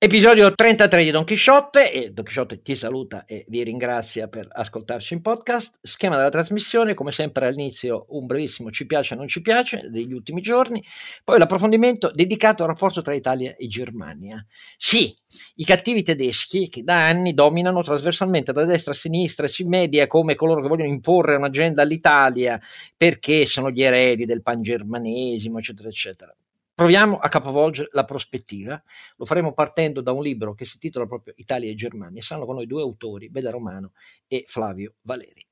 Episodio 33 di Don Chisciotte e Don Chisciotte ti saluta e vi ringrazia per ascoltarci in podcast. Schema della trasmissione, come sempre all'inizio un brevissimo ci piace o non ci piace degli ultimi giorni, poi l'approfondimento dedicato al rapporto tra Italia e Germania. Sì, i cattivi tedeschi che da anni dominano trasversalmente da destra a sinistra e sui media come coloro che vogliono imporre un'agenda all'Italia perché sono gli eredi del pangermanesimo, eccetera, eccetera. Proviamo a capovolgere la prospettiva, lo faremo partendo da un libro che si intitola proprio Italia e Germania. Saranno con noi due autori, Beda Romano e Flavio Valeri.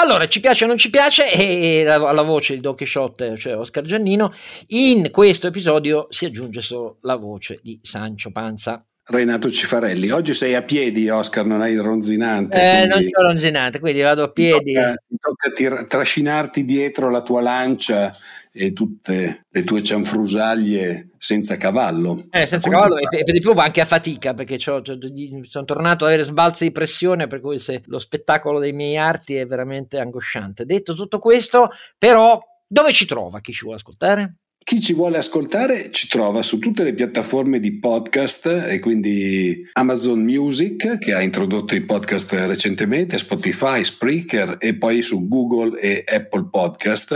Allora, ci piace o non ci piace, e alla voce di Don Quixote, cioè Oscar Giannino, in questo episodio si aggiunge solo la voce di Sancio Panza. Renato Cifarelli. Oggi sei a piedi, Oscar, non hai il ronzinante. Eh, non c'ho ronzinante, quindi vado a piedi. Ti tocca, ti tocca trascinarti dietro la tua lancia e tutte le tue cianfrusaglie senza cavallo. Eh, senza cavallo e, per di più anche a fatica perché sono tornato ad avere sbalzi di pressione per cui se lo spettacolo dei miei arti è veramente angosciante. Detto tutto questo, però dove ci trova chi ci vuole ascoltare? Chi ci vuole ascoltare ci trova su tutte le piattaforme di podcast e quindi Amazon Music che ha introdotto i podcast recentemente, Spotify, Spreaker e poi su Google e Apple Podcast.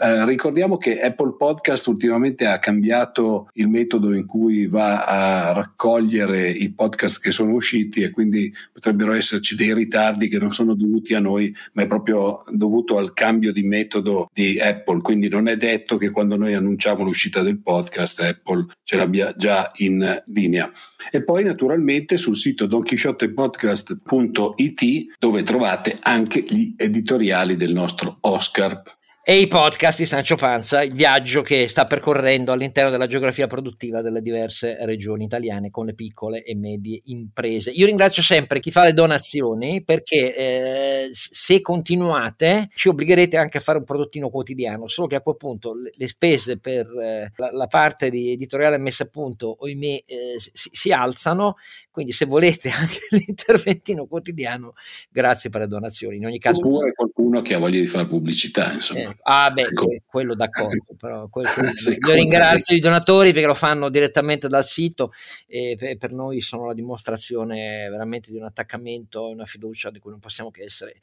Eh, ricordiamo che Apple Podcast ultimamente ha cambiato il metodo in cui va a raccogliere i podcast che sono usciti e quindi potrebbero esserci dei ritardi che non sono dovuti a noi ma è proprio dovuto al cambio di metodo di Apple. Quindi non è detto che quando noi annunciamo aspettavamo l'uscita del podcast, Apple ce l'abbia già in linea. E poi naturalmente sul sito donchisciottepodcast.it dove trovate anche gli editoriali del nostro Oscar e i podcast di Sancio Panza, il viaggio che sta percorrendo all'interno della geografia produttiva delle diverse regioni italiane con le piccole e medie imprese. Io ringrazio sempre chi fa le donazioni perché eh, se continuate ci obbligherete anche a fare un prodottino quotidiano, solo che a quel punto le, le spese per eh, la, la, parte di editoriale messa a punto, ohimè, eh, si, si alzano, quindi se volete anche l'interventino quotidiano, grazie per le donazioni. In ogni caso... Oppure qualcuno che ha voglia di fare pubblicità, insomma. Eh, ah beh, ecco. quello d'accordo, però quello, io ringrazio i donatori perché lo fanno direttamente dal sito e per noi sono la dimostrazione veramente di un attaccamento e una fiducia di cui non possiamo che essere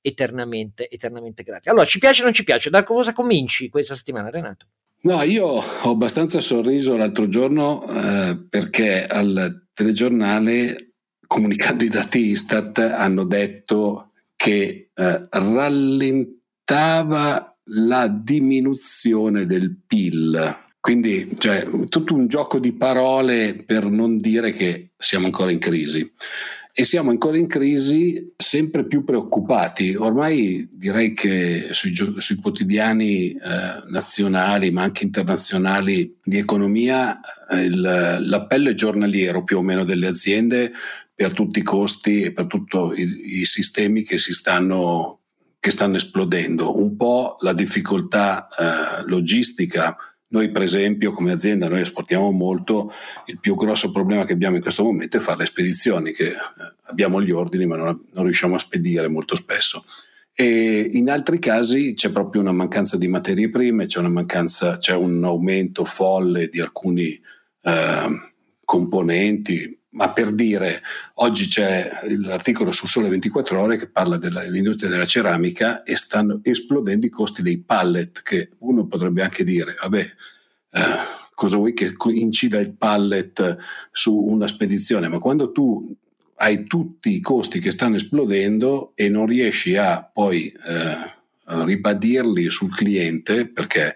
eternamente, eternamente grati. Allora, ci piace o non ci piace? Da cosa cominci questa settimana, Renato? No, io ho abbastanza sorriso l'altro giorno eh, perché al telegiornale, comunicando i dati Istat, hanno detto che eh, rallentare aspettava la diminuzione del PIL. Quindi, cioè, tutto un gioco di parole per non dire che siamo ancora in crisi. E siamo ancora in crisi sempre più preoccupati. Ormai direi che sui, sui quotidiani eh, nazionali, ma anche internazionali di economia, eh, il, l'appello è giornaliero più o meno delle aziende per tutti i costi e per tutti i, i sistemi che si stanno che stanno esplodendo, un po' la difficoltà eh, logistica. Noi per esempio come azienda noi esportiamo molto, il più grosso problema che abbiamo in questo momento è fare le spedizioni, che eh, abbiamo gli ordini ma non, non riusciamo a spedire molto spesso. E in altri casi c'è proprio una mancanza di materie prime, c'è, mancanza, c'è un aumento folle di alcuni eh, componenti, ma per dire, oggi c'è l'articolo su Sole 24 Ore che parla dell'industria della ceramica e stanno esplodendo i costi dei pallet, che uno potrebbe anche dire, vabbè, eh, cosa vuoi che incida il pallet su una spedizione, ma quando tu hai tutti i costi che stanno esplodendo e non riesci a poi eh, ribadirli sul cliente, perché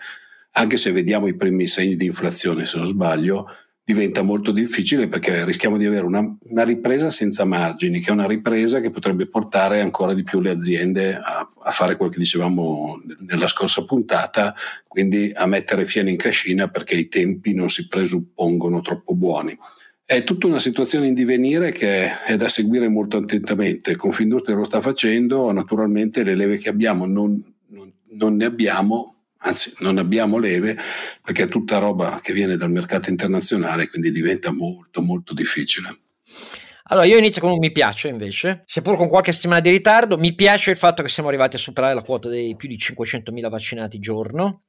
anche se vediamo i primi segni di inflazione, se non sbaglio, diventa molto difficile perché rischiamo di avere una, una, ripresa senza margini, che è una ripresa che potrebbe portare ancora di più le aziende a, a, fare quello che dicevamo nella scorsa puntata, quindi a mettere fieno in cascina perché i tempi non si presuppongono troppo buoni. È tutta una situazione in divenire che è da seguire molto attentamente. Confindustria lo sta facendo, naturalmente le leve che abbiamo non, non, non ne abbiamo, anzi non abbiamo leve perché è tutta roba che viene dal mercato internazionale, quindi diventa molto molto difficile. Allora, io inizio con un mi piace invece, seppur con qualche settimana di ritardo, mi piace il fatto che siamo arrivati a superare la quota dei più di 500.000 vaccinati giorno.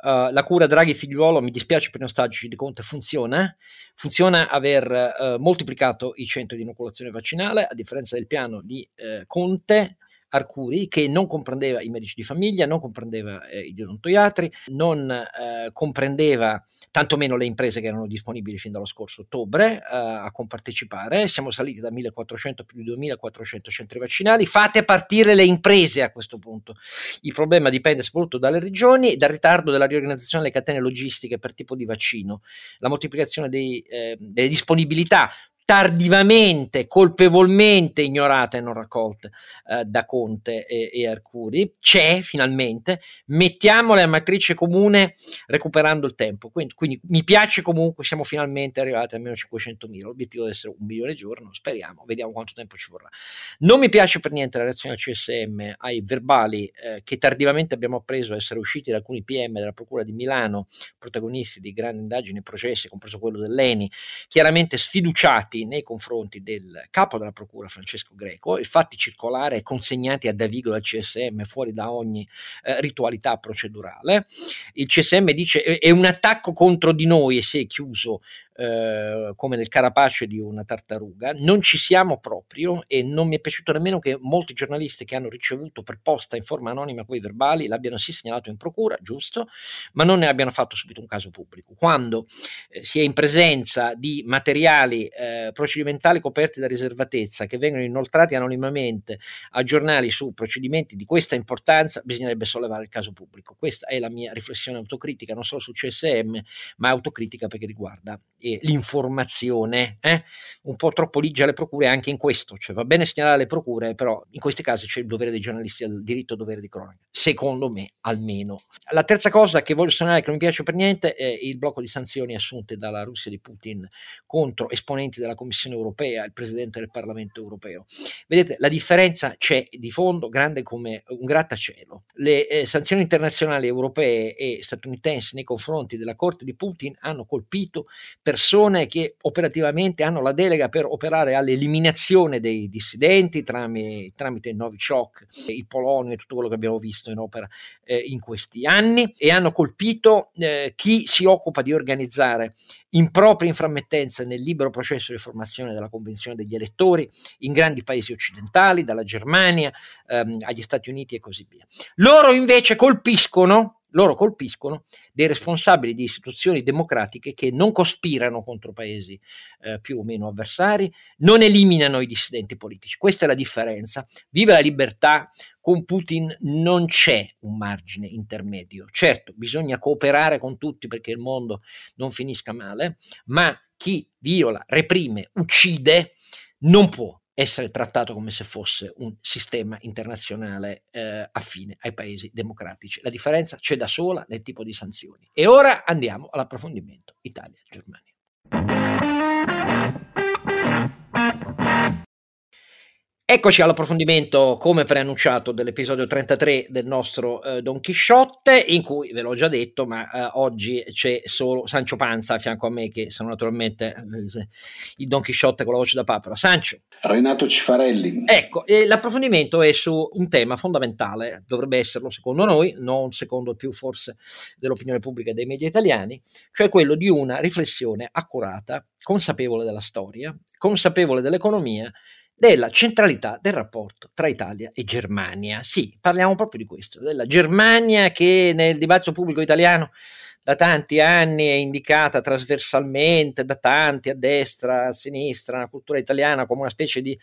Uh, la cura Draghi-Figliuolo, mi dispiace per i nostalgici di Conte, funziona. Funziona aver uh, moltiplicato i centri di inoculazione vaccinale, a differenza del piano di uh, Conte, Arcuri che non comprendeva i medici di famiglia, non comprendeva eh, gli odontoiatri, non eh, comprendeva tantomeno le imprese che erano disponibili fin dallo scorso ottobre eh, a compartecipare. Siamo saliti da 1400 a più di 2400 centri vaccinali. Fate partire le imprese a questo punto. Il problema dipende soprattutto dalle regioni dal ritardo della riorganizzazione delle catene logistiche per tipo di vaccino, la moltiplicazione dei, eh, delle disponibilità tardivamente, colpevolmente ignorate e non raccolte eh, da Conte e, e, Arcuri, c'è finalmente, mettiamole a matrice comune recuperando il tempo. Quindi, quindi, mi piace comunque, siamo finalmente arrivati a meno 500.000, l'obiettivo deve essere un milione al giorno, speriamo, vediamo quanto tempo ci vorrà. Non mi piace per niente la reazione al CSM ai verbali eh, che tardivamente abbiamo appreso essere usciti da alcuni PM della Procura di Milano, protagonisti di grandi indagini e processi, compreso quello dell'ENI, chiaramente sfiduciati fatti nei confronti del capo della procura Francesco Greco e fatti circolare consegnati a Davigo dal CSM fuori da ogni eh, ritualità procedurale. Il CSM dice è un attacco contro di noi e si è chiuso eh, come nel carapace di una tartaruga. Non ci siamo proprio e non mi è piaciuto nemmeno che molti giornalisti che hanno ricevuto per posta in forma anonima quei verbali l'abbiano sì segnalato in procura, giusto, ma non ne abbiano fatto subito un caso pubblico. Quando eh, si è in presenza di materiali eh, procedimentali coperti da riservatezza che vengono inoltrati anonimamente a giornali su procedimenti di questa importanza, bisognerebbe sollevare il caso pubblico. Questa è la mia riflessione autocritica, non solo su CSM, ma autocritica perché riguarda l'informazione, eh? un po' troppo ligia alle procure anche in questo, cioè va bene segnalare le procure, però in questi casi c'è il dovere dei giornalisti, il diritto dovere di cronaca, secondo me almeno. La terza cosa che voglio segnalare che non mi piace per niente è il blocco di sanzioni assunte dalla Russia di Putin contro esponenti della Commissione europea, il Presidente del Parlamento europeo. Vedete, la differenza c'è di fondo grande come un grattacielo. Le eh, sanzioni internazionali europee e statunitensi nei confronti della Corte di Putin hanno colpito per persone che operativamente hanno la delega per operare all'eliminazione dei dissidenti tramite, tramite Novichok, il Polonio e tutto quello che abbiamo visto in opera eh, in questi anni e hanno colpito eh, chi si occupa di organizzare in propria inframmettenza nel libero processo di formazione della Convenzione degli elettori in grandi paesi occidentali, dalla Germania ehm, agli Stati Uniti e così via. Loro invece colpiscono loro colpiscono dei responsabili di istituzioni democratiche che non cospirano contro paesi eh, più o meno avversari, non eliminano i dissidenti politici. Questa è la differenza. Viva la libertà, con Putin non c'è un margine intermedio. Certo, bisogna cooperare con tutti perché il mondo non finisca male, ma chi viola, reprime, uccide non può essere trattato come se fosse un sistema internazionale eh, affine ai paesi democratici. La differenza c'è da sola nel tipo di sanzioni. E ora andiamo all'approfondimento Italia-Germania. Eccoci all'approfondimento, come preannunciato, dell'episodio 33 del nostro eh, Don Chisciotte, in cui, ve l'ho già detto, ma eh, oggi c'è solo Sancio Panza a fianco a me, che sono naturalmente eh, il Don Chisciotte con la voce da papera. Sancio. Renato Cifarelli. Ecco, l'approfondimento è su un tema fondamentale, dovrebbe esserlo secondo noi, non secondo più forse dell'opinione pubblica e dei media italiani, cioè quello di una riflessione accurata, consapevole della storia, consapevole dell'economia, della centralità del rapporto tra Italia e Germania. Sì, parliamo proprio di questo, della Germania che nel dibattito pubblico italiano da tanti anni è indicata trasversalmente da tanti a destra, a sinistra, la cultura italiana come una specie di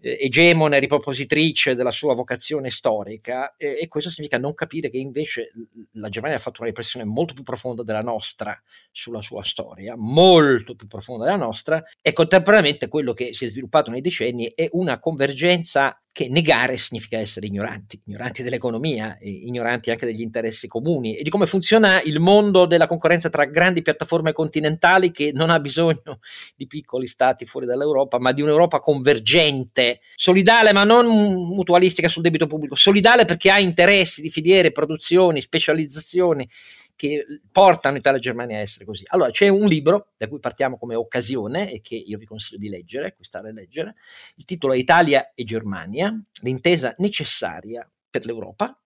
egemone ripropositrice della sua vocazione storica eh, e questo significa non capire che invece la Germania ha fatto una riflessione molto più profonda della nostra sulla sua storia, molto più profonda della nostra e contemporaneamente quello che si è sviluppato nei decenni è una convergenza che negare significa essere ignoranti, ignoranti dell'economia, ignoranti anche degli interessi comuni e di come funziona il mondo della concorrenza tra grandi piattaforme continentali che non ha bisogno di piccoli stati fuori dall'Europa, ma di un'Europa convergente, solidale ma non mutualistica sul debito pubblico, solidale perché ha interessi di filiere, produzioni, specializzazioni che portano Italia e Germania a essere così. Allora, c'è un libro da cui partiamo come occasione e che io vi consiglio di leggere, acquistare e leggere. Il titolo è Italia e Germania, l'intesa necessaria per l'Europa,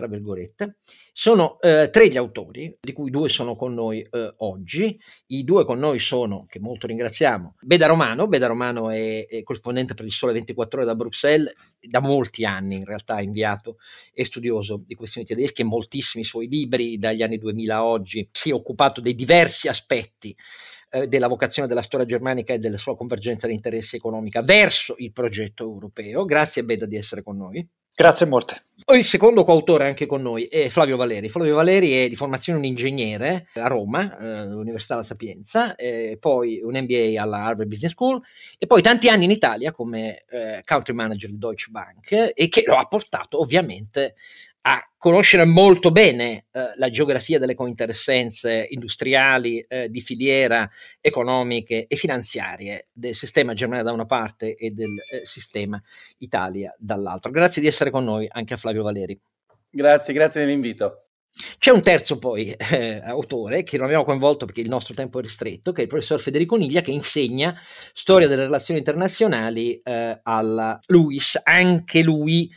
tra virgolette. Sono eh, tre gli autori, di cui due sono con noi eh, oggi. I due con noi sono, che molto ringraziamo, Beda Romano. Beda Romano è, è, corrispondente per il Sole 24 Ore da Bruxelles, da molti anni in realtà inviato e studioso di questioni tedesche, moltissimi suoi libri dagli anni 2000 a oggi. Si è occupato dei diversi aspetti eh, della vocazione della storia germanica e della sua convergenza di interessi economica verso il progetto europeo. Grazie Beda di essere con noi. Grazie molte. Il secondo coautore anche con noi è Flavio Valeri. Flavio Valeri è di formazione un ingegnere a Roma, eh, all'Università La Sapienza, eh, poi un MBA alla Harvard Business School e poi tanti anni in Italia come eh, country manager di Deutsche Bank e che lo ha portato ovviamente a conoscere molto bene eh, la geografia delle cointeressenze industriali, eh, di filiera, economiche e finanziarie del sistema Germania da una parte e del eh, sistema Italia dall'altra. Grazie di essere con noi anche a Flavio Valeri. Grazie, grazie dell'invito. C'è un terzo poi eh, autore che non abbiamo coinvolto perché il nostro tempo è ristretto, che è il professor Federico Niglia, che insegna storia delle relazioni internazionali eh, alla LUIS, anche lui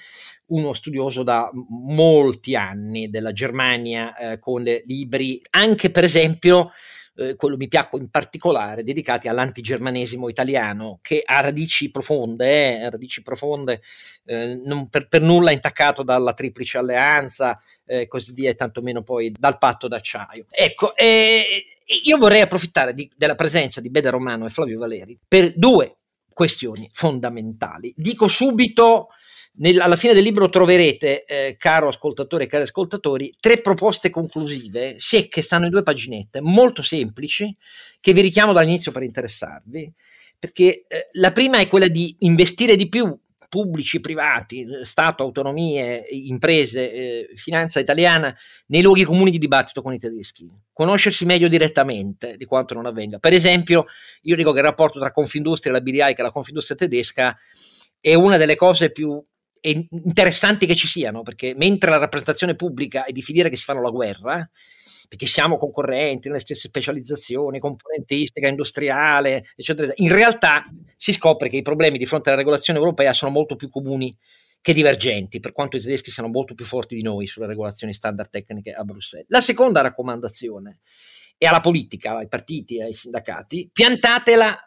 uno studioso da molti anni della Germania eh, con libri, anche per esempio eh, quello mi piacque in particolare, dedicati all'antigermanesimo italiano, che ha radici profonde, eh, radici profonde eh, non per, per, nulla intaccato dalla triplice alleanza, eh, così via, e tantomeno poi dal patto d'acciaio. Ecco, io vorrei approfittare di, della presenza di Beda Romano e Flavio Valeri per due questioni fondamentali. Dico subito nel, alla fine del libro troverete, eh, caro ascoltatore e cari ascoltatori, tre proposte conclusive, secche, stanno in due paginette, molto semplici, che vi richiamo dall'inizio per interessarvi, perché eh, la prima è quella di investire di più pubblici, privati, Stato, autonomie, imprese, eh, finanza italiana, nei luoghi comuni di dibattito con i tedeschi. Conoscersi meglio direttamente di quanto non avvenga. Per esempio, io dico che il rapporto tra Confindustria e la BDI, che è la Confindustria tedesca, è una delle cose più interessanti che ci siano, perché mentre la rappresentazione pubblica è di filiere che si fanno la guerra, perché siamo concorrenti nelle stesse specializzazioni, componentistica, industriale, eccetera, in realtà si scopre che i problemi di fronte alla regolazione europea sono molto più comuni che divergenti, per quanto i tedeschi siano molto più forti di noi sulle regolazioni standard tecniche a Bruxelles. La seconda raccomandazione è alla politica, ai partiti, ai sindacati, piantatela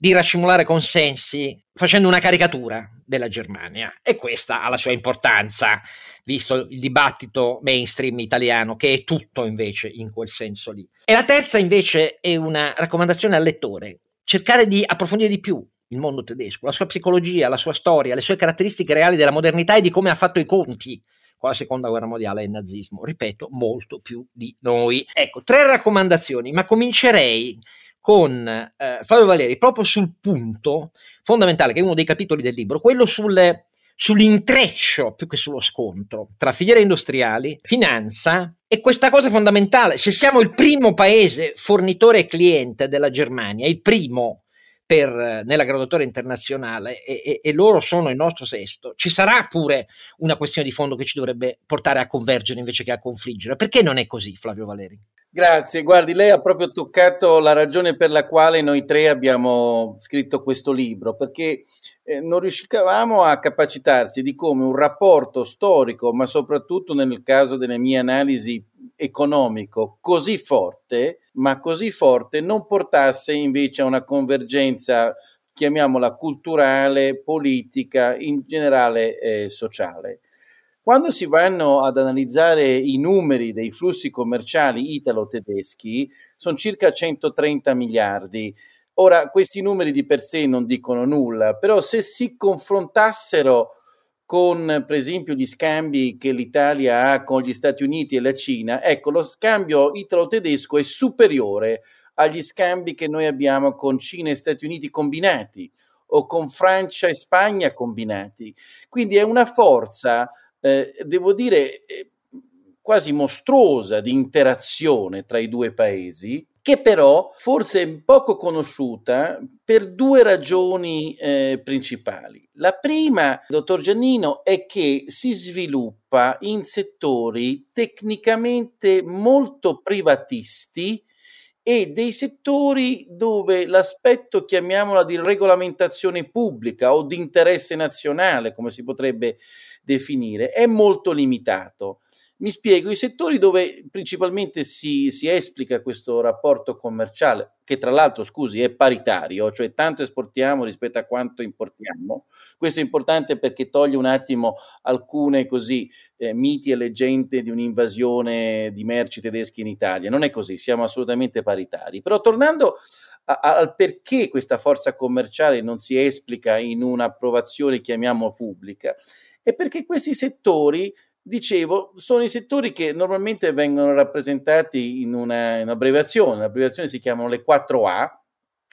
di racimolare consensi facendo una caricatura della Germania e questa ha la sua importanza visto il dibattito mainstream italiano che è tutto invece in quel senso lì. E la terza invece è una raccomandazione al lettore, cercare di approfondire di più il mondo tedesco, la sua psicologia, la sua storia, le sue caratteristiche reali della modernità e di come ha fatto i conti con la seconda guerra mondiale e il nazismo. Ripeto, molto più di noi. Ecco, tre raccomandazioni, ma comincerei con eh, Fabio Valeri proprio sul punto fondamentale, che è uno dei capitoli del libro, quello sulle, sull'intreccio più che sullo scontro tra filiere industriali, finanza e questa cosa fondamentale. Se siamo il primo paese fornitore e cliente della Germania, il primo per, nella graduatoria internazionale e, e, e, loro sono il nostro sesto, ci sarà pure una questione di fondo che ci dovrebbe portare a convergere invece che a confliggere. Perché non è così, Flavio Valeri? Grazie, guardi, lei ha proprio toccato la ragione per la quale noi tre abbiamo scritto questo libro, perché eh, non riuscivamo a capacitarsi di come un rapporto storico, ma soprattutto nel caso delle mie analisi economico così forte, ma così forte non portasse invece a una convergenza, chiamiamola culturale, politica, in generale eh, sociale. Quando si vanno ad analizzare i numeri dei flussi commerciali italo-tedeschi, sono circa 130 miliardi. Ora, questi numeri di per sé non dicono nulla, però se si confrontassero con per esempio gli scambi che l'Italia ha con gli Stati Uniti e la Cina, ecco, lo scambio italo-tedesco è superiore agli scambi che noi abbiamo con Cina e Stati Uniti combinati o con Francia e Spagna combinati. Quindi è una forza, eh, devo dire, eh, quasi mostruosa di interazione tra i due paesi che però forse è poco conosciuta per due ragioni eh, principali. La prima, dottor Giannino, è che si sviluppa in settori tecnicamente molto privatisti e dei settori dove l'aspetto, chiamiamola, di regolamentazione pubblica o di interesse nazionale, come si potrebbe definire, è molto limitato. Mi spiego, i settori dove principalmente si, si, esplica questo rapporto commerciale, che tra l'altro, scusi, è paritario, cioè tanto esportiamo rispetto a quanto importiamo. Questo è importante perché toglie un attimo alcune così eh, miti e leggende di un'invasione di merci tedesche in Italia. Non è così, siamo assolutamente paritari. Però tornando al perché questa forza commerciale non si esplica in un'approvazione, chiamiamo pubblica, è perché questi settori dicevo, sono i settori che normalmente vengono rappresentati in, una, in un'abbreviazione, l'abbreviazione si chiamano le 4A,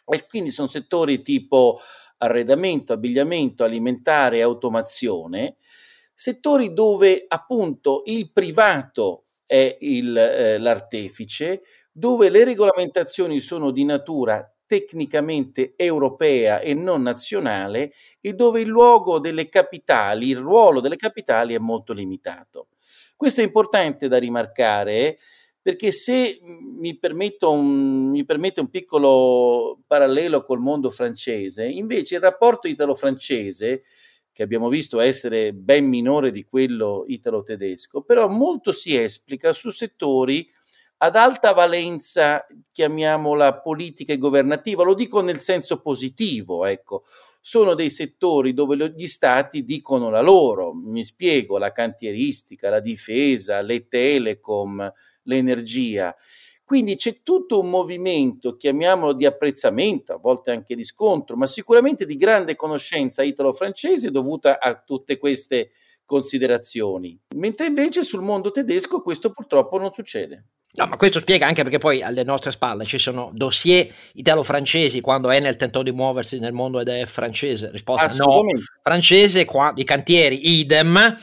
e quindi sono settori tipo arredamento, abbigliamento, alimentare, automazione, settori dove appunto il privato è il, eh, l'artefice, dove le regolamentazioni sono di natura tecnicamente europea e non nazionale e dove il luogo delle capitali, il ruolo delle capitali è molto limitato. Questo è importante da rimarcare perché se mi, un, mi permette un piccolo parallelo col mondo francese, invece il rapporto italo-francese, che abbiamo visto essere ben minore di quello italo-tedesco, però molto si esplica su settori ad alta valenza, chiamiamola politica e governativa, lo dico nel senso positivo, ecco, sono dei settori dove gli stati dicono la loro, mi spiego, la cantieristica, la difesa, le telecom, l'energia. Quindi c'è tutto un movimento, chiamiamolo di apprezzamento, a volte anche di scontro, ma sicuramente di grande conoscenza italo-francese dovuta a tutte queste considerazioni. Mentre invece sul mondo tedesco questo purtroppo non succede. No, ma questo spiega anche perché poi alle nostre spalle ci sono dossier italo-francesi quando Enel tentò di muoversi nel mondo ed è francese, risposta no, francese, qua, i cantieri idem,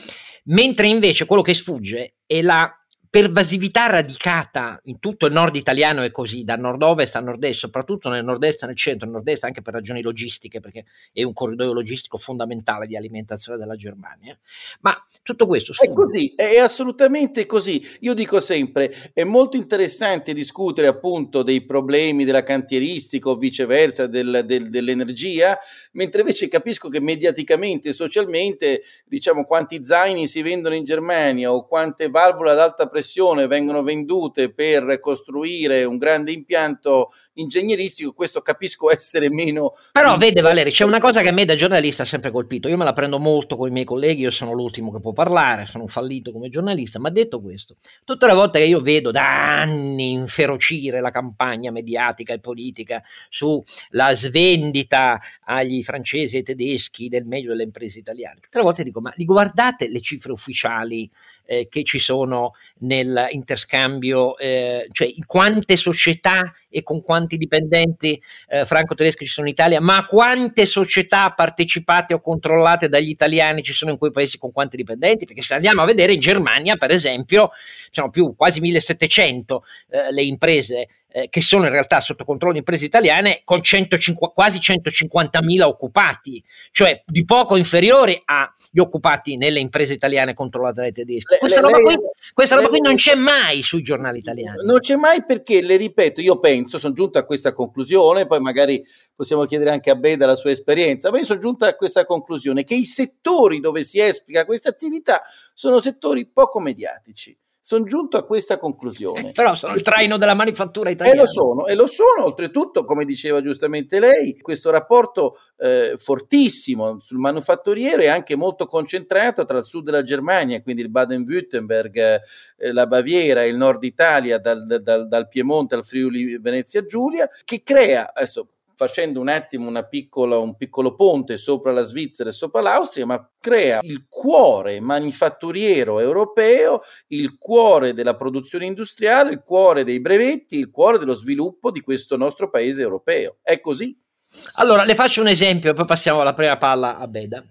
mentre invece quello che sfugge è la pervasività radicata in tutto il nord italiano è così, da nord-ovest a nord-est, soprattutto nel nord-est e nel centro, nord-est anche per ragioni logistiche, perché è un corridoio logistico fondamentale di alimentazione della Germania. Ma tutto questo è così, è assolutamente così. Io dico sempre, è molto interessante discutere appunto dei problemi della cantieristica o viceversa del, del, dell'energia, mentre invece capisco che mediaticamente e socialmente, diciamo, quanti zaini si vendono in Germania o quante valvole ad alta pressione pressione vengono vendute per costruire un grande impianto ingegneristico, questo capisco essere meno... Però vede Valerio, c'è una cosa che a me da giornalista ha sempre colpito, io me la prendo molto con i miei colleghi, io sono l'ultimo che può parlare, sono un fallito come giornalista, ma detto questo, tutte le volte che io vedo da anni inferocire la campagna mediatica e politica sulla svendita agli francesi e tedeschi del meglio delle imprese italiane, tutte le volte dico, ma li guardate le cifre ufficiali eh, che ci sono nell'interscambio, eh, cioè quante società e con quanti dipendenti eh, franco-tedeschi ci sono in Italia, ma quante società partecipate o controllate dagli italiani ci sono in quei paesi con quanti dipendenti? Perché se andiamo a vedere in Germania, per esempio, sono più quasi 1700 eh, le imprese eh, che sono in realtà sotto controllo di imprese italiane con 150, quasi 150.000 occupati, cioè di poco inferiori agli occupati nelle imprese italiane controllate dai tedeschi. Questa, le, roba, lei, qui, questa roba qui non c'è mai sui giornali italiani. Non c'è mai perché, le ripeto, io penso, sono giunto a questa conclusione, poi magari possiamo chiedere anche a Beda la sua esperienza, ma io sono giunto a questa conclusione che i settori dove si esplica questa attività sono settori poco mediatici sono giunto a questa conclusione. Però sono il traino della manifattura italiana. E lo sono, e lo sono, oltretutto, come diceva giustamente lei, questo rapporto eh, fortissimo sul manufatturiero è anche molto concentrato tra il sud della Germania, quindi il Baden-Württemberg, eh, la Baviera e il nord Italia, dal, dal, dal Piemonte al Friuli Venezia Giulia, che crea, adesso facendo un attimo piccola, un piccolo ponte sopra la Svizzera e sopra l'Austria, ma crea il cuore manifatturiero europeo, il cuore della produzione industriale, il cuore dei brevetti, il cuore dello sviluppo di questo nostro paese europeo. È così. Allora, le faccio un esempio, poi passiamo alla prima palla a Beda.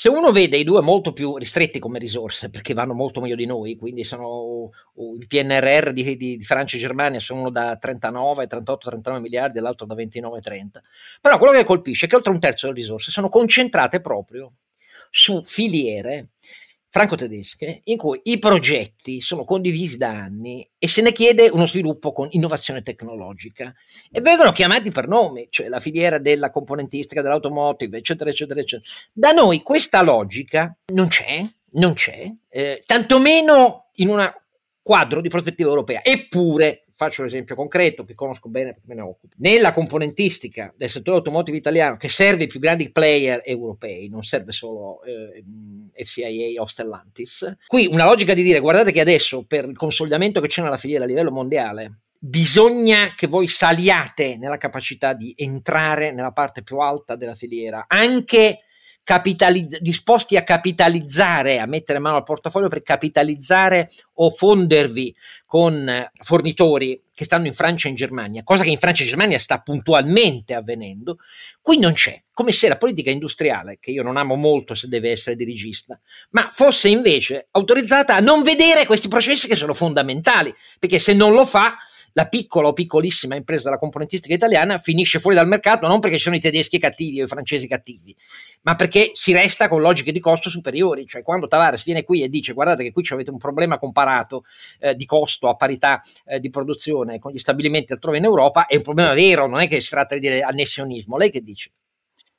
Se uno vede i due molto più ristretti come risorse, perché vanno molto meglio di noi, quindi sono il PNRR di, di, di Francia e Germania sono uno da 39, 38, 39 miliardi e l'altro da 29, 30. Però quello che colpisce è che oltre un terzo delle risorse sono concentrate proprio su filiere franco-tedesche in cui i progetti sono condivisi da anni e se ne chiede uno sviluppo con innovazione tecnologica e vengono chiamati per nome, cioè la filiera della componentistica dell'automotive, eccetera, eccetera, eccetera. Da noi questa logica non c'è, non c'è, eh, tantomeno in un quadro di prospettiva europea. Eppure faccio un esempio concreto che conosco bene perché me ne occupo. Nella componentistica del settore automotive italiano, che serve i più grandi player europei, non serve solo eh, FCIA o Stellantis, qui una logica di dire guardate che adesso per il consolidamento che c'è nella filiera a livello mondiale, bisogna che voi saliate nella capacità di entrare nella parte più alta della filiera, anche capitalizz- disposti a capitalizzare, a mettere mano al portafoglio per capitalizzare o fondervi con fornitori che stanno in Francia e in Germania, cosa che in Francia e Germania sta puntualmente avvenendo, qui non c'è, come se la politica industriale, che io non amo molto se deve essere dirigista, ma fosse invece autorizzata a non vedere questi processi che sono fondamentali, perché se non lo fa la piccola o piccolissima impresa della componentistica italiana finisce fuori dal mercato non perché sono i tedeschi cattivi o i francesi cattivi, ma perché si resta con logiche di costo superiori. Cioè, quando Tavares viene qui e dice guardate che qui avete un problema comparato eh, di costo a parità eh, di produzione con gli stabilimenti altrove in Europa, è un problema vero, non è che si tratta di dire annessionismo. Lei che dice?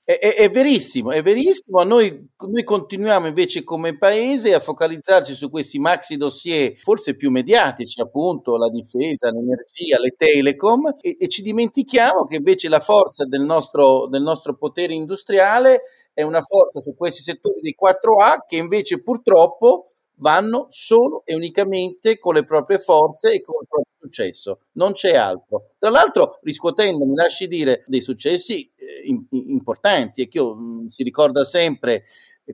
È, è, è, verissimo, è verissimo. Noi, noi, continuiamo invece come paese a focalizzarci su questi maxi dossier, forse più mediatici, appunto la difesa, l'energia, le telecom, e, e ci dimentichiamo che invece la forza del nostro, del nostro potere industriale è una forza su questi settori dei 4A che invece purtroppo vanno solo e unicamente con le proprie forze e con il proprio successo, non c'è altro. Tra l'altro riscuotendo, mi lasci dire, dei successi eh, in, importanti e che io, mh, mm, si ricorda sempre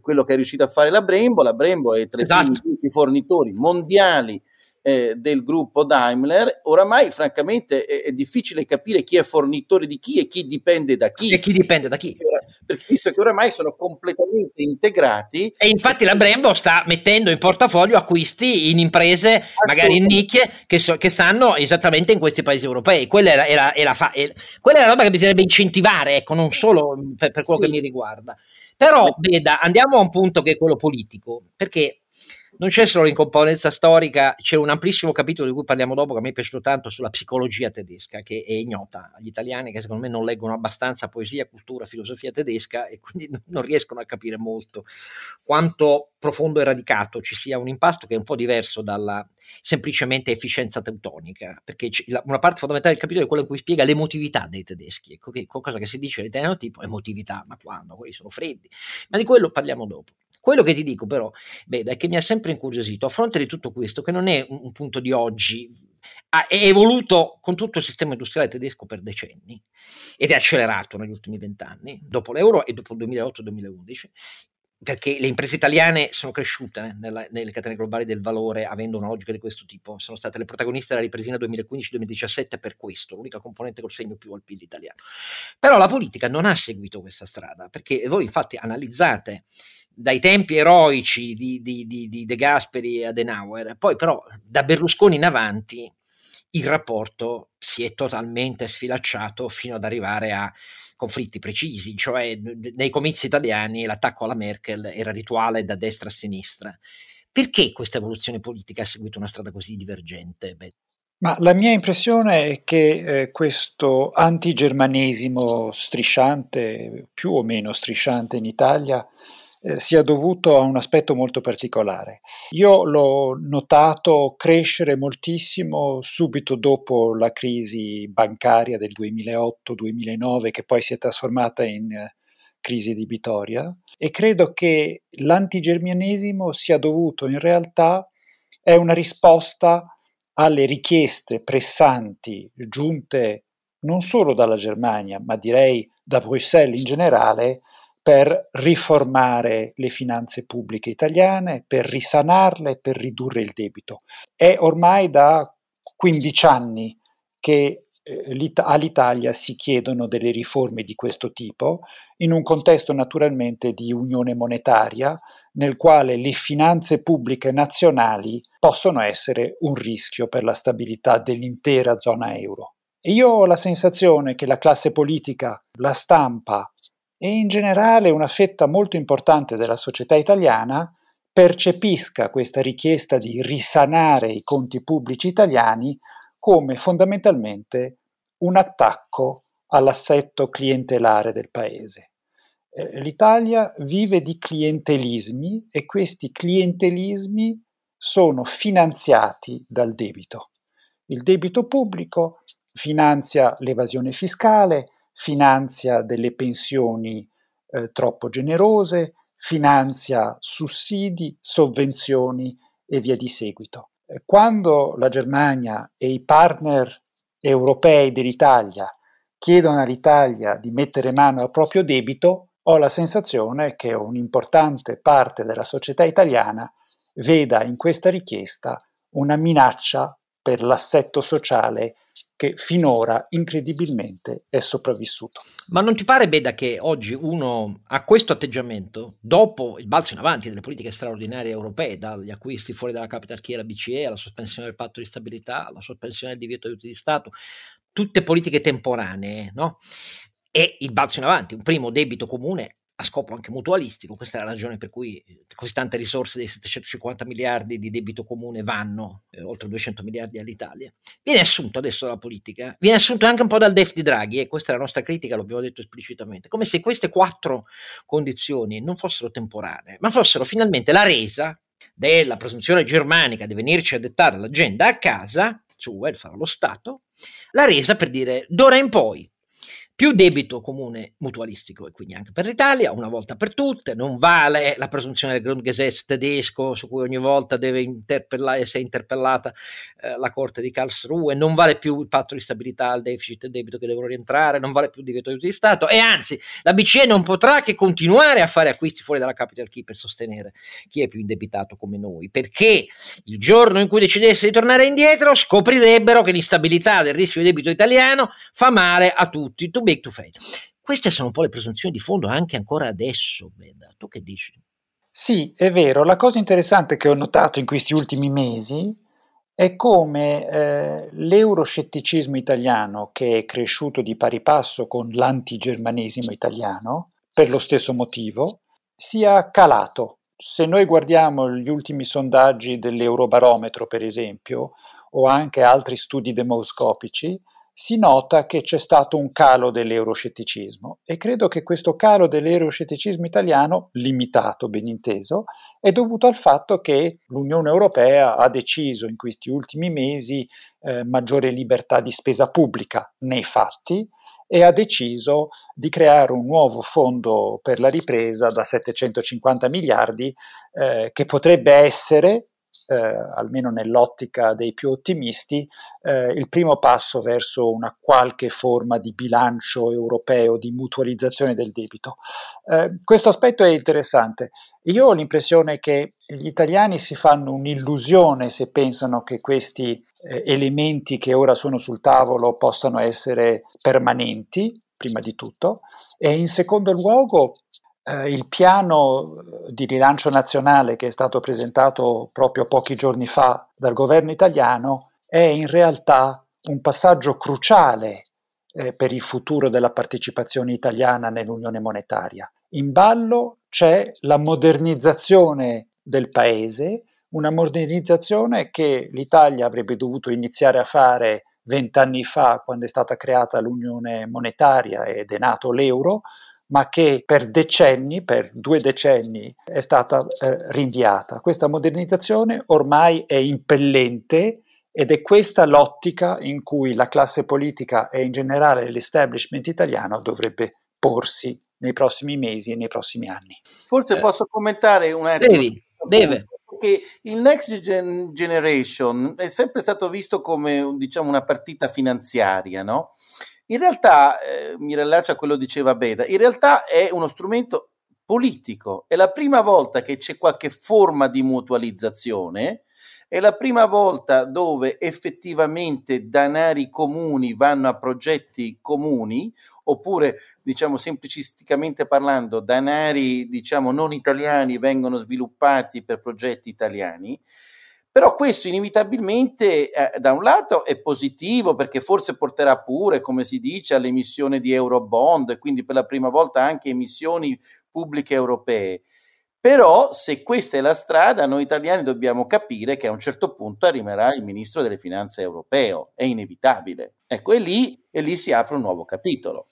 quello che è riuscito a fare la Brembo, la Brembo è tra i esatto. primi fornitori mondiali eh, del gruppo Daimler, oramai francamente è, è, difficile capire chi è fornitore di chi e chi dipende da chi. E chi dipende da chi. Perché visto che oramai sono completamente integrati. E infatti la Brembo sta mettendo in portafoglio acquisti in imprese, magari in nicchie, che, so, che, stanno esattamente in questi paesi europei. Quella era, era, era, fa, era, quella è la roba che bisognerebbe incentivare, ecco, non solo per, per quello sì. che mi riguarda. Però, veda, andiamo a un punto che è quello politico, perché non c'è solo l'incomponenza storica, c'è un amplissimo capitolo di cui parliamo dopo che a me è piaciuto tanto sulla psicologia tedesca, che è ignota agli italiani che secondo me non leggono abbastanza poesia, cultura, filosofia tedesca e quindi non riescono a capire molto quanto profondo e radicato ci sia un impasto che è un po' diverso dalla semplicemente efficienza teutonica, perché una parte fondamentale del capitolo è quella in cui spiega l'emotività dei tedeschi, ecco che qualcosa che si dice all'italiano tipo emotività, ma quando? Quelli sono freddi, ma di quello parliamo dopo. Quello che ti dico però, beh, è che mi ha sempre incuriosito, a fronte di tutto questo, che non è un, un punto di oggi, ha, è evoluto con tutto il sistema industriale tedesco per decenni ed è accelerato negli ultimi vent'anni, dopo l'euro e dopo il 2008-2011, perché le imprese italiane sono cresciute eh, nella, nelle catene globali del valore avendo una logica di questo tipo, sono state le protagoniste della ripresina 2015-2017 per questo, l'unica componente col segno più al PIL italiano. Però la politica non ha seguito questa strada, perché voi infatti analizzate dai tempi eroici di, di, di, di De Gasperi e Adenauer, poi però da Berlusconi in avanti il rapporto si è totalmente sfilacciato fino ad arrivare a conflitti precisi, cioè nei comizi italiani l'attacco alla Merkel era rituale da destra a sinistra. Perché questa evoluzione politica ha seguito una strada così divergente? Beh. Ma la mia impressione è che eh, questo antigermanesimo strisciante, più o meno strisciante in Italia, eh, sia dovuto a un aspetto molto particolare. Io l'ho notato crescere moltissimo subito dopo la crisi bancaria del 2008-2009 che poi si è trasformata in eh, crisi debitoria e credo che l'antigermianesimo sia dovuto in realtà è una risposta alle richieste pressanti giunte non solo dalla Germania, ma direi da Bruxelles in generale, per riformare le finanze pubbliche italiane, per risanarle, per ridurre il debito. È ormai da 15 anni che eh, all'Italia si chiedono delle riforme di questo tipo, in un contesto naturalmente di unione monetaria, nel quale le finanze pubbliche nazionali possono essere un rischio per la stabilità dell'intera zona euro. E io ho la sensazione che la classe politica, la stampa e in generale una fetta molto importante della società italiana percepisca questa richiesta di risanare i conti pubblici italiani come fondamentalmente un attacco all'assetto clientelare del paese. Eh, L'Italia vive di clientelismi e questi clientelismi sono finanziati dal debito. Il debito pubblico finanzia l'evasione fiscale, finanzia delle pensioni eh, troppo generose, finanzia sussidi, sovvenzioni e via di seguito. Quando la Germania e i partner europei dell'Italia chiedono all'Italia di mettere mano al proprio debito, ho la sensazione che un'importante parte della società italiana veda in questa richiesta una minaccia per l'assetto sociale che finora incredibilmente è sopravvissuto. Ma non ti pare, Beda, che oggi uno ha questo atteggiamento dopo il balzo in avanti delle politiche straordinarie europee, dagli acquisti fuori dalla capital key alla BCE, alla sospensione del patto di stabilità, alla sospensione del divieto di aiuti di Stato, tutte politiche temporanee, no? E il balzo in avanti, un primo debito comune a scopo anche mutualistico, questa è la ragione per cui eh, così tante risorse dei 750 miliardi di debito comune vanno, eh, oltre 200 miliardi all'Italia. Viene assunto adesso dalla politica, viene assunto anche un po' dal DEF di Draghi, e questa è la nostra critica, l'abbiamo detto esplicitamente, come se queste quattro condizioni non fossero temporanee, ma fossero finalmente la resa della presunzione germanica di venirci a dettare l'agenda a casa, sul welfare allo Stato, la resa per dire d'ora in poi più debito comune mutualistico e quindi anche per l'Italia, una volta per tutte, non vale la presunzione del Grundgesetz tedesco su cui ogni volta deve interpellare, essere interpellata eh, la Corte di Karlsruhe, non vale più il patto di stabilità, il deficit e debito che devono rientrare, non vale più il divieto di Stato. E anzi la BCE non potrà che continuare a fare acquisti fuori dalla capital key per sostenere chi è più indebitato come noi, perché il giorno in cui decidesse di tornare indietro scoprirebbero che l'instabilità del rischio di debito italiano fa male a tutti. Tu big to fail. Queste sono un po' le presunzioni di fondo anche ancora adesso, Beda. Tu che dici? Sì, è vero. La cosa interessante che ho notato in questi ultimi mesi è come eh, l'euroscetticismo italiano, che è cresciuto di pari passo con l'antigermanesimo italiano, per lo stesso motivo, sia calato. Se noi guardiamo gli ultimi sondaggi dell'Eurobarometro, per esempio, o anche altri studi demoscopici, si nota che c'è stato un calo dell'euroscetticismo e credo che questo calo dell'euroscetticismo italiano, limitato ben inteso, è dovuto al fatto che l'Unione Europea ha deciso in questi ultimi mesi eh, maggiore libertà di spesa pubblica nei fatti e ha deciso di creare un nuovo fondo per la ripresa da 750 miliardi eh, che potrebbe essere eh, almeno nell'ottica dei più ottimisti, eh, il primo passo verso una qualche forma di bilancio europeo di mutualizzazione del debito. Eh, questo aspetto è interessante. Io ho l'impressione che gli italiani si fanno un'illusione se pensano che questi eh, elementi che ora sono sul tavolo possano essere permanenti, prima di tutto, e in secondo luogo eh, il piano di rilancio nazionale che è stato presentato proprio pochi giorni fa dal governo italiano è in realtà un passaggio cruciale eh, per il futuro della partecipazione italiana nell'Unione monetaria. In ballo c'è la modernizzazione del paese, una modernizzazione che l'Italia avrebbe dovuto iniziare a fare vent'anni fa quando è stata creata l'Unione monetaria ed è nato l'euro, ma che per decenni, per due decenni, è stata eh, rinviata. Questa modernizzazione ormai è impellente ed è questa l'ottica in cui la classe politica e in generale l'establishment italiano dovrebbe porsi nei prossimi mesi e nei prossimi anni. Forse eh, posso commentare un attimo. Devi, deve. Che il Next Gen Generation è sempre stato visto come diciamo, una partita finanziaria, no? In realtà, eh, mi rilascio a quello che diceva Beda, in realtà è uno strumento politico. È la prima volta che c'è qualche forma di mutualizzazione È la prima volta dove effettivamente danari comuni vanno a progetti comuni, oppure, diciamo semplicisticamente parlando, danari diciamo non italiani vengono sviluppati per progetti italiani. Però questo inevitabilmente eh, da un lato è positivo perché forse porterà pure, come si dice, all'emissione di Eurobond e quindi per la prima volta anche emissioni pubbliche europee. Però se questa è la strada, noi italiani dobbiamo capire che a un certo punto arriverà il ministro delle finanze europeo, è inevitabile. Ecco, e lì, e lì si apre un nuovo capitolo.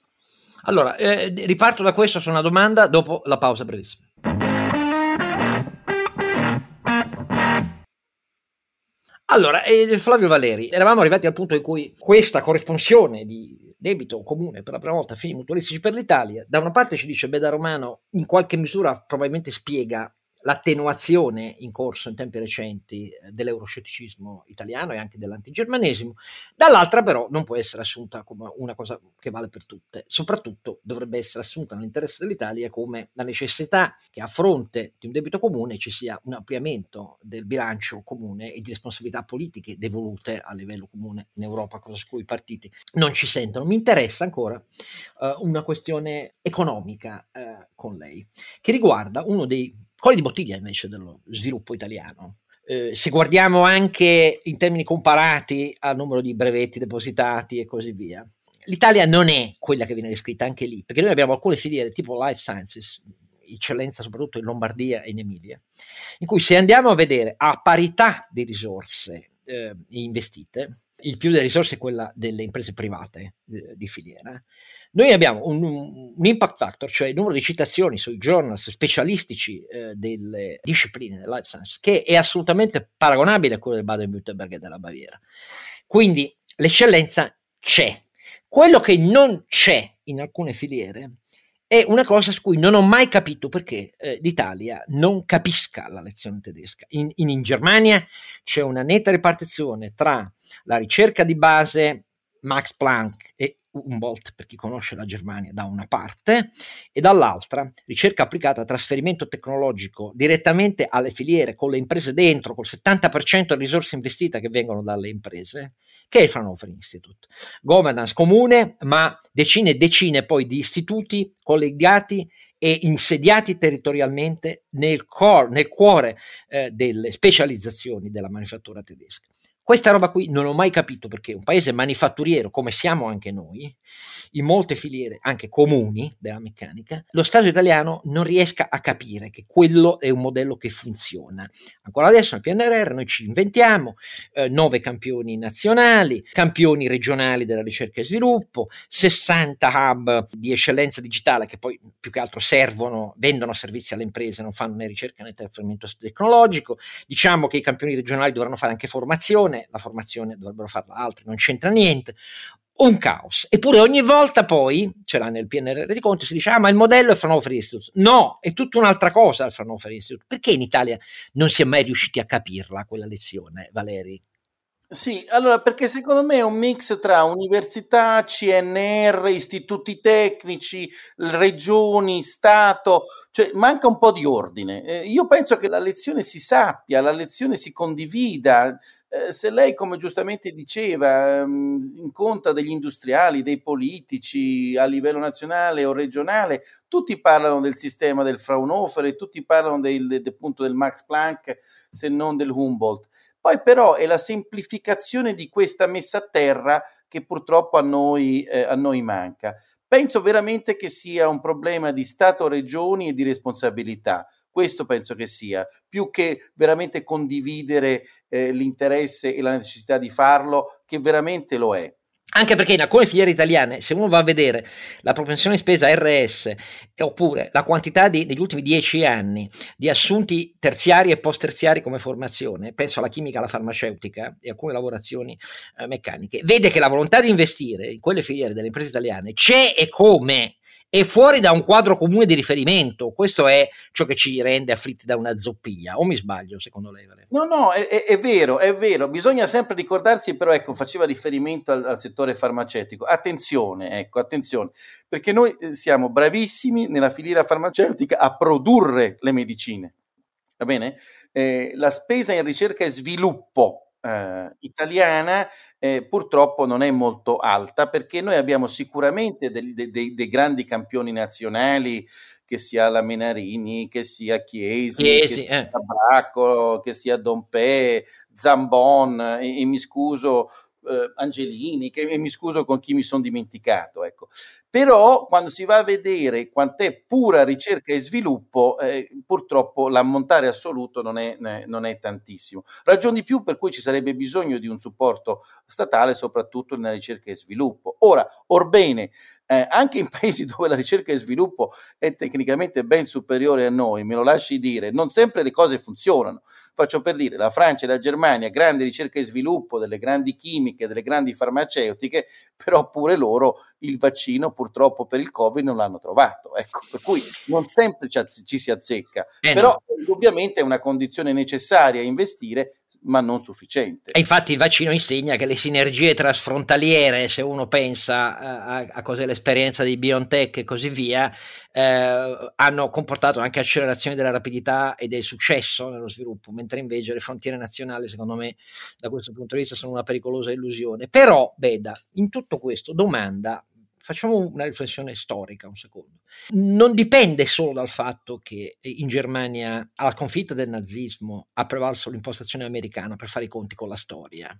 Allora, eh, riparto da questo su una domanda dopo la pausa brevissima. Allora, eh, Flavio Valeri, eravamo arrivati al punto in cui questa corresponsione di debito comune per la prima volta a fini mutualistici per l'Italia, da una parte ci dice Beda Romano, in qualche misura probabilmente spiega l'attenuazione in corso in tempi recenti eh, dell'euroscetticismo italiano e anche dell'antigermanesimo, dall'altra però non può essere assunta come una cosa che vale per tutte, soprattutto dovrebbe essere assunta nell'interesse dell'Italia come la necessità che a fronte di un debito comune ci sia un ampliamento del bilancio comune e di responsabilità politiche devolute a livello comune in Europa, cosa su cui i partiti non ci sentono. Mi interessa ancora uh, una questione economica uh, con lei, che riguarda uno dei colli di bottiglia invece dello sviluppo italiano. Eh, se guardiamo anche in termini comparati al numero di brevetti depositati e così via, l'Italia non è quella che viene descritta anche lì, perché noi abbiamo alcune filiere tipo life sciences, eccellenza soprattutto in Lombardia e in Emilia, in cui se andiamo a vedere a parità di risorse eh, investite, il più delle risorse è quella delle imprese private eh, di filiera, noi abbiamo un, un, impact factor, cioè il numero di citazioni sui journals specialistici eh, delle discipline del life science, che è assolutamente paragonabile a quello del Baden-Württemberg e della Baviera. Quindi l'eccellenza c'è. Quello che non c'è in alcune filiere è una cosa su cui non ho mai capito perché eh, l'Italia non capisca la lezione tedesca. In, in, in Germania c'è una netta ripartizione tra la ricerca di base Max Planck e Humboldt, per chi conosce la Germania, da una parte, e dall'altra ricerca applicata a trasferimento tecnologico direttamente alle filiere, con le imprese dentro, col 70% delle risorse investite che vengono dalle imprese, che è il Fraunhofer Institute. Governance comune, ma decine e decine poi di istituti collegati e insediati territorialmente nel, core, nel cuore eh, delle specializzazioni della manifattura tedesca. Questa roba qui non ho mai capito perché un paese manifatturiero come siamo anche noi, in molte filiere anche comuni della meccanica, lo Stato italiano non riesca a capire che quello è un modello che funziona. Ancora adesso nel PNRR noi ci inventiamo eh, nove campioni nazionali, campioni regionali della ricerca e sviluppo, 60 hub di eccellenza digitale che poi più che altro servono, vendono servizi alle imprese, non fanno né ricerca né trasferimento tecnologico. Diciamo che i campioni regionali dovranno fare anche formazione formazione, la formazione dovrebbero farla altri, non c'entra niente. Un caos. Eppure ogni volta poi, ce l'ha nel PNRR di Conte, si dice, ah ma il modello è Fraunhofer Institute. No, è tutta un'altra cosa il Fraunhofer Institute. Perché in Italia non si è mai riusciti a capirla quella lezione, Valeri? Sì, allora perché secondo me è un mix tra università, CNR, istituti tecnici, regioni, Stato, cioè manca un po' di ordine. Eh, io penso che la lezione si sappia, la lezione si condivida. Eh, se lei, come giustamente diceva, ehm, incontra degli industriali, dei politici a livello nazionale o regionale, tutti parlano del sistema del Fraunhofer tutti parlano del, del, appunto del Max Planck, se non del Humboldt poi però è la semplificazione di questa messa a terra che purtroppo a noi, eh, a noi manca. Penso veramente che sia un problema di Stato-Regioni e di responsabilità. Questo penso che sia, più che veramente condividere eh, l'interesse e la necessità di farlo, che veramente lo è. Anche perché in alcune filiere italiane, se uno va a vedere la propensione spesa RS oppure la quantità di, negli ultimi dieci anni di assunti terziari e post terziari come formazione, penso alla chimica, alla farmaceutica e alcune lavorazioni eh, meccaniche, vede che la volontà di investire in quelle filiere delle imprese italiane c'è e come e fuori da un quadro comune di riferimento. Questo è ciò che ci rende afflitti da una zoppia. O mi sbaglio, secondo lei? Valerio? No, no, è, è, è, vero, è vero. Bisogna sempre ricordarsi, però, ecco, faceva riferimento al, al, settore farmaceutico. Attenzione, ecco, attenzione, perché noi eh, siamo bravissimi nella filiera farmaceutica a produrre le medicine va bene? Eh, la spesa in ricerca e sviluppo eh, italiana eh, purtroppo non è molto alta perché noi abbiamo sicuramente dei, dei, dei grandi campioni nazionali che sia la Menarini, che sia Chiesi, Chiesi che sia eh. Bracco, che sia Dompe, Zambon, e, e mi scuso eh, Angelini, che, e mi scuso con chi mi sono dimenticato, ecco. Però quando si va a vedere quant'è pura ricerca e sviluppo, eh, purtroppo l'ammontare assoluto non è, non è tantissimo. Ragion di più per cui ci sarebbe bisogno di un supporto statale, soprattutto nella ricerca e sviluppo. Ora, orbene, eh, anche in paesi dove la ricerca e sviluppo è tecnicamente ben superiore a noi, me lo lasci dire, non sempre le cose funzionano. Faccio per dire, la Francia e la Germania, grande ricerca e sviluppo delle grandi chimiche, delle grandi farmaceutiche, però pure loro il vaccino purtroppo per il Covid non l'hanno trovato. Ecco, per cui non sempre ci, ci si azzecca, eh però no. indubbiamente è una condizione necessaria investire ma non sufficiente. E infatti il vaccino insegna che le sinergie trasfrontaliere, se uno pensa a, a cos'è l'esperienza di BioNTech e così via, eh, hanno comportato anche accelerazione della rapidità e del successo nello sviluppo, mentre invece le frontiere nazionali, secondo me, da questo punto di vista sono una pericolosa illusione. Però, Beda, in tutto questo domanda facciamo una riflessione storica un secondo. Non dipende solo dal fatto che in Germania alla sconfitta del nazismo ha prevalso l'impostazione americana per fare i conti con la storia.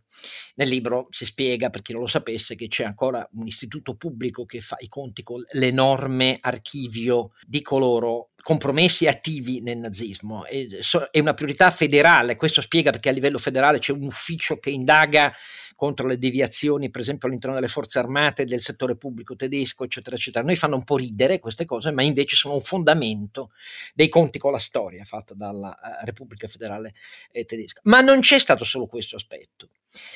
Nel libro si spiega, per chi non lo sapesse, che c'è ancora un istituto pubblico che fa i conti con l'enorme archivio di coloro compromessi attivi nel nazismo. È una priorità federale, questo spiega perché a livello federale c'è un ufficio che indaga contro le deviazioni, per esempio all'interno delle forze armate, del settore pubblico tedesco, eccetera, eccetera. Noi fanno un po' ridere queste cose, ma invece sono un fondamento dei conti con la storia fatta dalla uh, Repubblica Federale eh, Tedesca. Ma non c'è stato solo questo aspetto.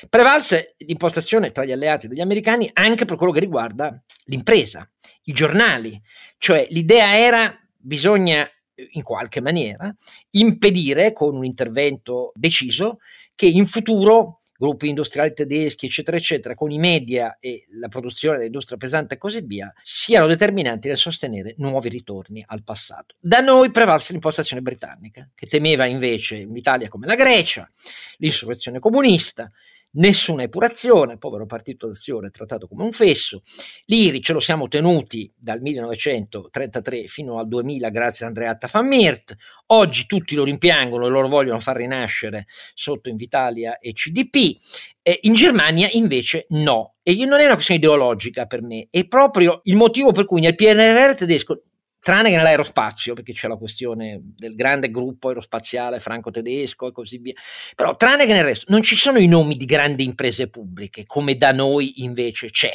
Prevalse l'impostazione tra gli alleati degli americani anche per quello che riguarda l'impresa, i giornali, cioè l'idea era bisogna in qualche maniera impedire con un intervento deciso che in futuro gruppi industriali tedeschi, eccetera, eccetera, con i media e la produzione dell'industria pesante e così via, siano determinanti nel sostenere nuovi ritorni al passato. Da noi prevalse l'impostazione britannica, che temeva invece un'Italia come la Grecia, l'insurrezione comunista, nessuna epurazione, povero partito d'azione trattato come un fesso. L'IRI ce lo siamo tenuti dal 1933 fino al 2000 grazie a Andreatta Van Miert, oggi tutti lo rimpiangono e loro vogliono far rinascere sotto Invitalia e CDP, eh, in Germania invece no. E non è una questione ideologica per me, è proprio il motivo per cui nel PNRR tedesco tranne che nell'aerospazio, perché c'è la questione del grande gruppo aerospaziale franco-tedesco e così via, però tranne che nel resto non ci sono i nomi di grandi imprese pubbliche, come da noi invece c'è,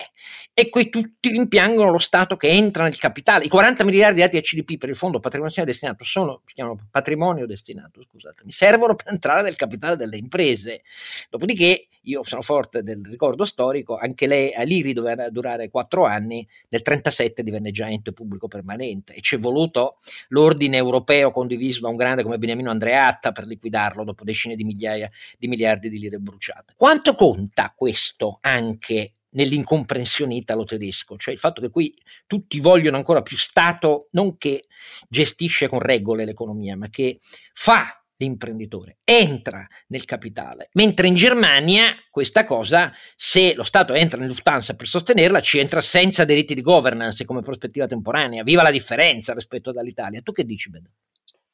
e qui tutti rimpiangono lo Stato che entra nel capitale, i 40 miliardi dati a CDP per il fondo patrimonio destinato sono, si chiamano patrimonio destinato, scusatemi, servono per entrare nel capitale delle imprese, dopodiché io sono forte del ricordo storico, anche lei all'IRI doveva durare quattro anni, nel 1937 divenne già ente pubblico permanente e ci è voluto l'ordine europeo condiviso da un grande come Beniamino Andreatta per liquidarlo dopo decine di migliaia di miliardi di lire bruciate. Quanto conta questo anche nell'incomprensione italo-tedesco, cioè il fatto che qui tutti vogliono ancora più Stato, non che gestisce con regole l'economia, ma che fa l'imprenditore, entra nel capitale, mentre in Germania questa cosa, se lo Stato entra nel Lufthansa per sostenerla, ci entra senza diritti di governance come prospettiva temporanea. Viva la differenza rispetto all'Italia. Tu che dici, Ben?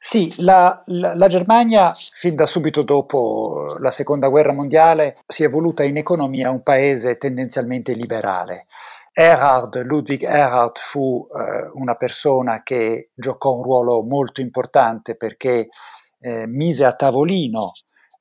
Sì, la, la, la, Germania, fin da subito dopo la seconda guerra mondiale, si è voluta in economia un paese tendenzialmente liberale. Erhard, Ludwig Erhard fu eh, una persona che giocò un ruolo molto importante perché eh, mise a tavolino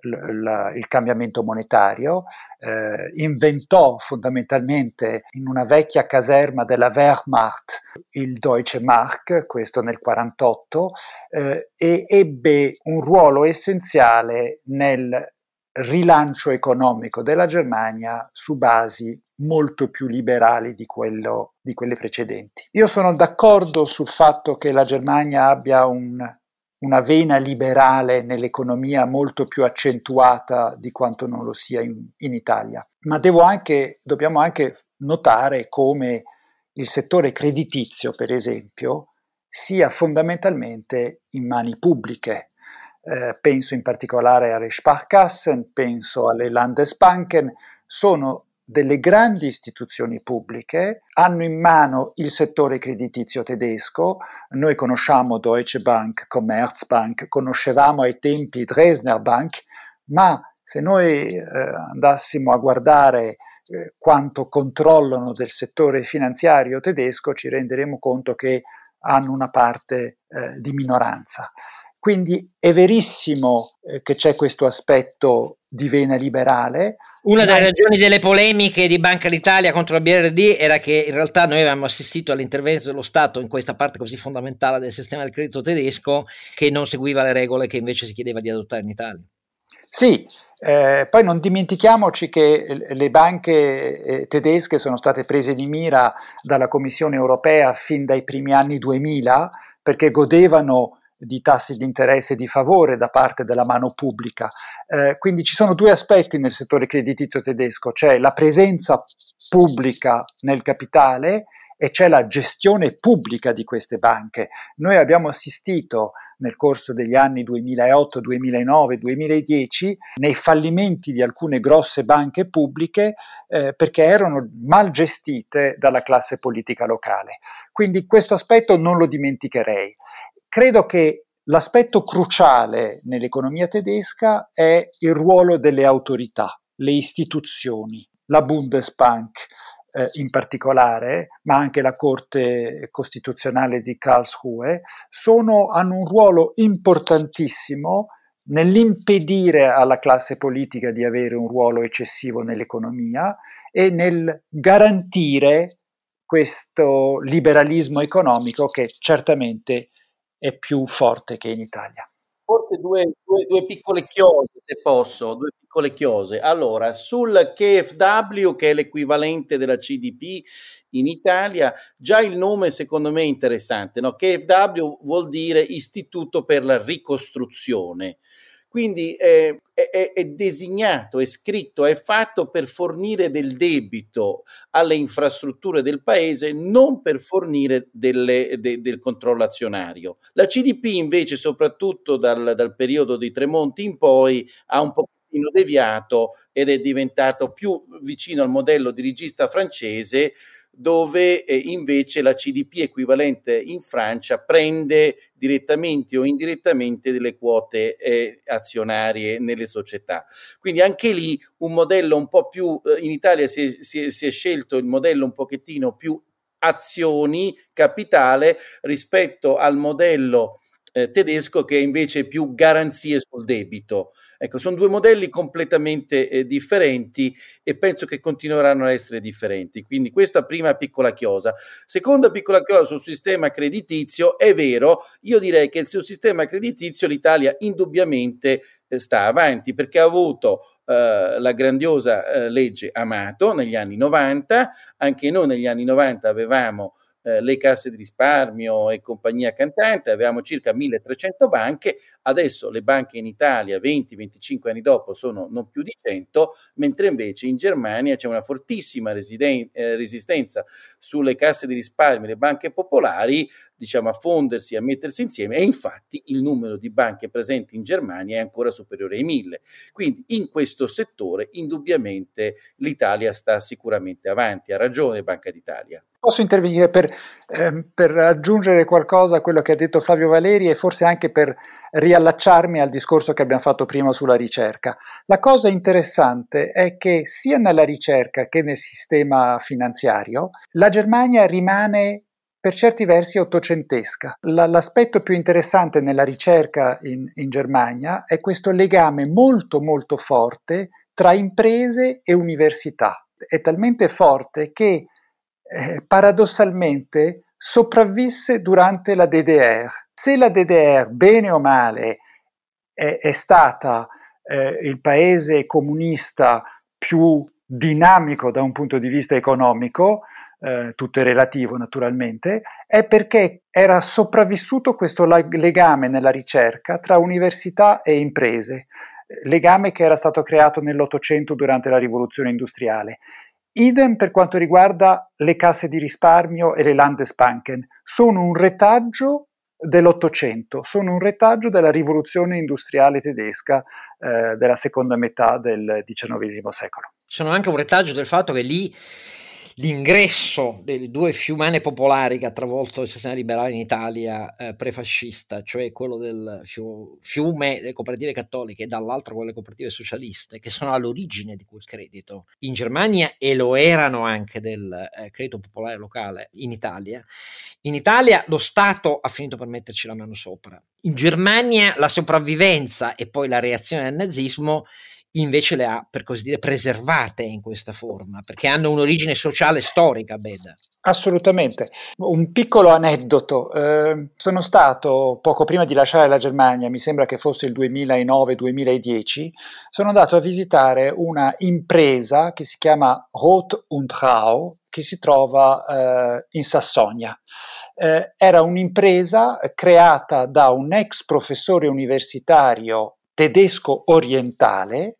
l- l- il cambiamento monetario, eh, inventò fondamentalmente in una vecchia caserma della Wehrmacht il Deutsche Mark, questo nel 1948, eh, e ebbe un ruolo essenziale nel rilancio economico della Germania su basi molto più liberali di, quello, di quelle precedenti. Io sono d'accordo sul fatto che la Germania abbia un una vena liberale nell'economia molto più accentuata di quanto non lo sia in, in Italia. Ma anche, dobbiamo anche notare come il settore creditizio, per esempio, sia fondamentalmente in mani pubbliche. eh, penso in particolare alle Sparkassen, penso alle Landesbanken, sono delle grandi istituzioni pubbliche, hanno in mano il settore creditizio tedesco, noi conosciamo Deutsche Bank, Commerzbank, conoscevamo ai tempi Dresdner Bank, ma se noi eh, andassimo a guardare eh, quanto controllano del settore finanziario tedesco, ci renderemo conto che hanno una parte eh, di minoranza. Quindi è verissimo eh, che c'è questo aspetto di vena liberale. Una delle ragioni delle polemiche di Banca d'Italia contro la BRD era che in realtà noi avevamo assistito all'intervento dello Stato in questa parte così fondamentale del sistema del credito tedesco che non seguiva le regole che invece si chiedeva di adottare in Italia. Sì, eh, poi non dimentichiamoci che le banche eh, tedesche sono state prese di mira dalla Commissione europea fin dai primi anni 2000 perché godevano di tassi di interesse di favore da parte della mano pubblica. Eh, quindi ci sono due aspetti nel settore creditizio tedesco, c'è la presenza pubblica nel capitale e c'è la gestione pubblica di queste banche. Noi abbiamo assistito nel corso degli anni 2008, 2009, 2010 nei fallimenti di alcune grosse banche pubbliche eh, perché erano mal gestite dalla classe politica locale. Quindi questo aspetto non lo dimenticherei. Credo che l'aspetto cruciale nell'economia tedesca è il ruolo delle autorità, le istituzioni, la Bundesbank eh, in particolare, ma anche la Corte Costituzionale di Karlsruhe, sono, hanno un ruolo importantissimo nell'impedire alla classe politica di avere un ruolo eccessivo nell'economia e nel garantire questo liberalismo economico che certamente è più forte che in Italia. Forse due, due, due piccole chiose, se posso, due piccole chiose. Allora, sul KFW, che è l'equivalente della CDP in Italia, già il nome secondo me è interessante. No? KFW vuol dire Istituto per la Ricostruzione. Quindi eh, è, è, designato, è scritto, è fatto per fornire del debito alle infrastrutture del paese, non per fornire delle, de, del controllo azionario. La CDP invece, soprattutto dal, dal periodo di Tremonti in poi, ha un po' deviato ed è diventato più vicino al modello dirigista francese dove eh, invece la CDP equivalente in Francia prende direttamente o indirettamente delle quote eh, azionarie nelle società. Quindi anche lì un modello un po' più, eh, in Italia si è, si, è, si è scelto il modello un pochettino più azioni, capitale, rispetto al modello eh, tedesco che è invece più garanzie sul debito. Ecco, sono due modelli completamente eh, differenti e penso che continueranno a essere differenti. Quindi questa prima piccola chiosa. Seconda piccola chiosa sul sistema creditizio, è vero, io direi che sul sistema creditizio l'Italia indubbiamente eh, sta avanti perché ha avuto eh, la grandiosa eh, legge Amato negli anni 90, anche noi negli anni 90 avevamo eh, le casse di risparmio e compagnia cantante, avevamo circa 1300 banche, adesso le banche in Italia 20-25 anni dopo sono non più di 100, mentre invece in Germania c'è una fortissima residen- eh, resistenza sulle casse di risparmio, le banche popolari, diciamo a fondersi, a mettersi insieme e infatti il numero di banche presenti in Germania è ancora superiore ai 1000. Quindi in questo settore indubbiamente l'Italia sta sicuramente avanti, ha ragione Banca d'Italia. Posso intervenire per, ehm, per, aggiungere qualcosa a quello che ha detto Flavio Valeri e forse anche per riallacciarmi al discorso che abbiamo fatto prima sulla ricerca. La cosa interessante è che sia nella ricerca che nel sistema finanziario la Germania rimane per certi versi ottocentesca. L- l'aspetto più interessante nella ricerca in, in Germania è questo legame molto molto forte tra imprese e università. È talmente forte che eh, paradossalmente sopravvisse durante la DDR. Se la DDR, bene o male, è, è stata eh, il paese comunista più dinamico da un punto di vista economico, eh, tutto è relativo naturalmente, è perché era sopravvissuto questo legame nella ricerca tra università e imprese, legame che era stato creato nell'Ottocento durante la rivoluzione industriale Idem per quanto riguarda le casse di risparmio e le Landesbanken, sono un retaggio dell'Ottocento, sono un retaggio della rivoluzione industriale tedesca eh, della seconda metà del XIX secolo. Sono anche un retaggio del fatto che lì l'ingresso delle due fiumane popolari che ha travolto il sistema liberale in Italia eh, prefascista, cioè quello del fiume delle cooperative cattoliche e dall'altro quello delle cooperative socialiste, che sono all'origine di quel credito in Germania e lo erano anche del eh, credito popolare locale in Italia. In Italia lo Stato ha finito per metterci la mano sopra. In Germania la sopravvivenza e poi la reazione al nazismo invece le ha, per così dire, preservate in questa forma, perché hanno un'origine sociale storica, Beda. Assolutamente. Un piccolo aneddoto. Eh, sono stato, poco prima di lasciare la Germania, mi sembra che fosse il 2009-2010, sono andato a visitare una impresa che si chiama Roth und Rau, che si trova eh, in Sassonia. Eh, era un'impresa creata da un ex professore universitario tedesco orientale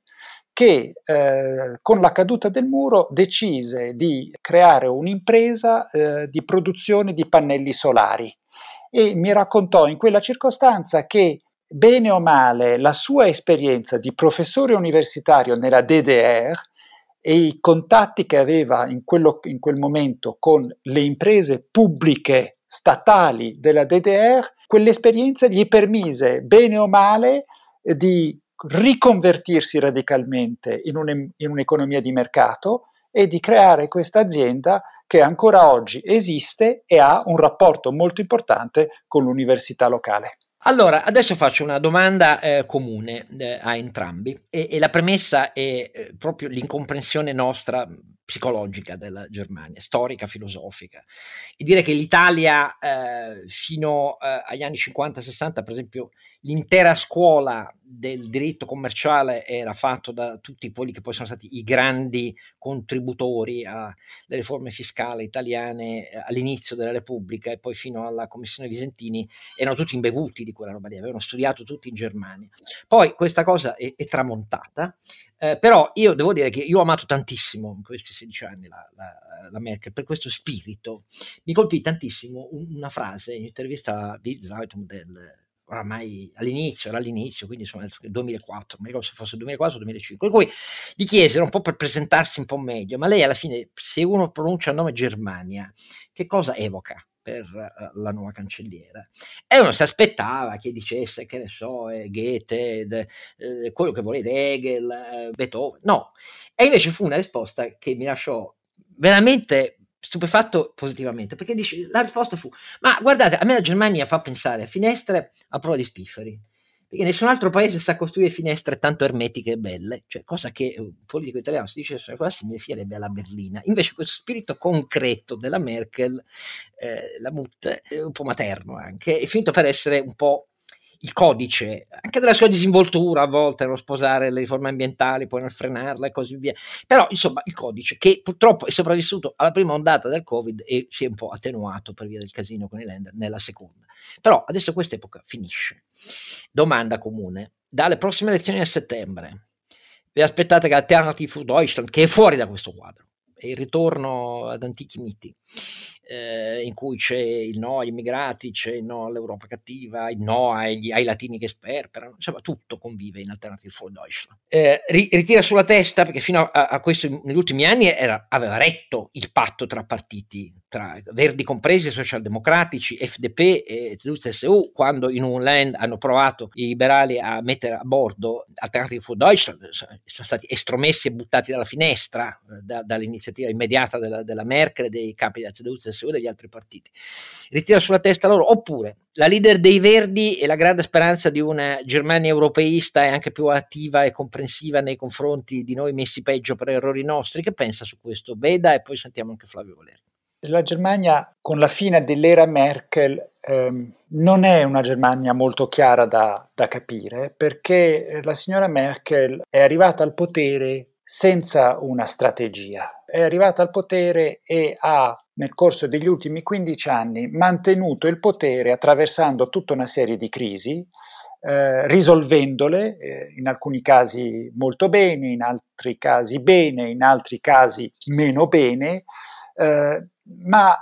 che eh, con la caduta del muro decise di creare un'impresa eh, di produzione di pannelli solari. E mi raccontò in quella circostanza che bene o male la sua esperienza di professore universitario nella DDR e i contatti che aveva in, quello, in quel momento con le imprese pubbliche statali della DDR, quell'esperienza gli permise bene o male di riconvertirsi radicalmente in, un, in un'economia di mercato e di creare questa azienda che ancora oggi esiste e ha un rapporto molto importante con l'università locale. Allora, adesso faccio una domanda eh, comune eh, a entrambi e, e, la premessa è eh, proprio l'incomprensione nostra psicologica della Germania, storica, filosofica. E dire che l'Italia eh, fino eh, agli anni 50-60, per esempio, l'intera scuola del diritto commerciale era fatta da tutti quelli che poi sono stati i grandi contributori alle riforme fiscali italiane eh, all'inizio della Repubblica e poi fino alla Commissione Visentini, erano tutti imbevuti di quella roba lì, avevano studiato tutti in Germania. Poi questa cosa è, è tramontata eh, però io devo dire che io ho amato tantissimo in questi 16 anni la, la, la Merkel per questo spirito. Mi colpì tantissimo una frase in un'intervista a Bill Zeitung del oramai all'inizio, era all'inizio, quindi insomma nel 2004, non mi ricordo se fosse 2004 o 2005, in cui gli chiesero un po' per presentarsi un po' meglio, ma lei alla fine, se uno pronuncia il nome Germania, che cosa evoca? Per uh, la nuova cancelliera. E uno si aspettava che dicesse, che ne so, eh, Goethe, de, eh, quello che volete, Hegel, eh, Beethoven. No. E invece fu una risposta che mi lasciò veramente stupefatto positivamente, perché dice, la risposta fu, ma guardate, a me la Germania fa pensare a finestre a prova di spifferi perché nessun altro paese sa costruire finestre tanto ermetiche e belle, cioè cosa che un politico italiano si dice una cosa simile fierebbe alla berlina. Invece questo spirito concreto della Merkel, eh, la Mut, è un po' materno anche, è finito per essere un po' il codice, anche della sua disinvoltura a volte nello sposare le riforme ambientali, poi nel frenarla e così via. Però, insomma, il codice che purtroppo è sopravvissuto alla prima ondata del Covid e si è un po' attenuato per via del casino con i lender nella seconda. Però adesso questa epoca finisce. Domanda comune. Dalle prossime elezioni a settembre, vi aspettate che Alternative für Deutschland, che è fuori da questo quadro, è il ritorno ad antichi miti, eh, in cui c'è il no agli immigrati, c'è il no all'Europa cattiva, il no agli, ai latini che sperperano, insomma tutto convive in Alternative for Deutschland. Eh, ritira sulla testa perché fino a, a questo negli ultimi anni era, aveva retto il patto tra partiti tra verdi compresi, socialdemocratici, FDP e CDU, quando in un land hanno provato i liberali a mettere a bordo Alternative for Deutschland, sono stati estromessi e buttati dalla finestra eh, da, dall'iniziativa immediata della, della Merkel, dei capi della CDU, E degli altri partiti. Ritira sulla testa loro, oppure la leader dei Verdi e la grande speranza di una Germania europeista e anche più attiva e comprensiva nei confronti di noi messi peggio per errori nostri, che pensa su questo? Beda e poi sentiamo anche Flavio Valeri. La Germania con la fine dell'era Merkel ehm, non è una Germania molto chiara da, da capire perché la signora Merkel è arrivata al potere senza una strategia. È arrivata al potere e ha nel corso degli ultimi 15 anni mantenuto il potere attraversando tutta una serie di crisi, eh, risolvendole, eh, in alcuni casi molto bene, in altri casi bene, in altri casi meno bene, eh, ma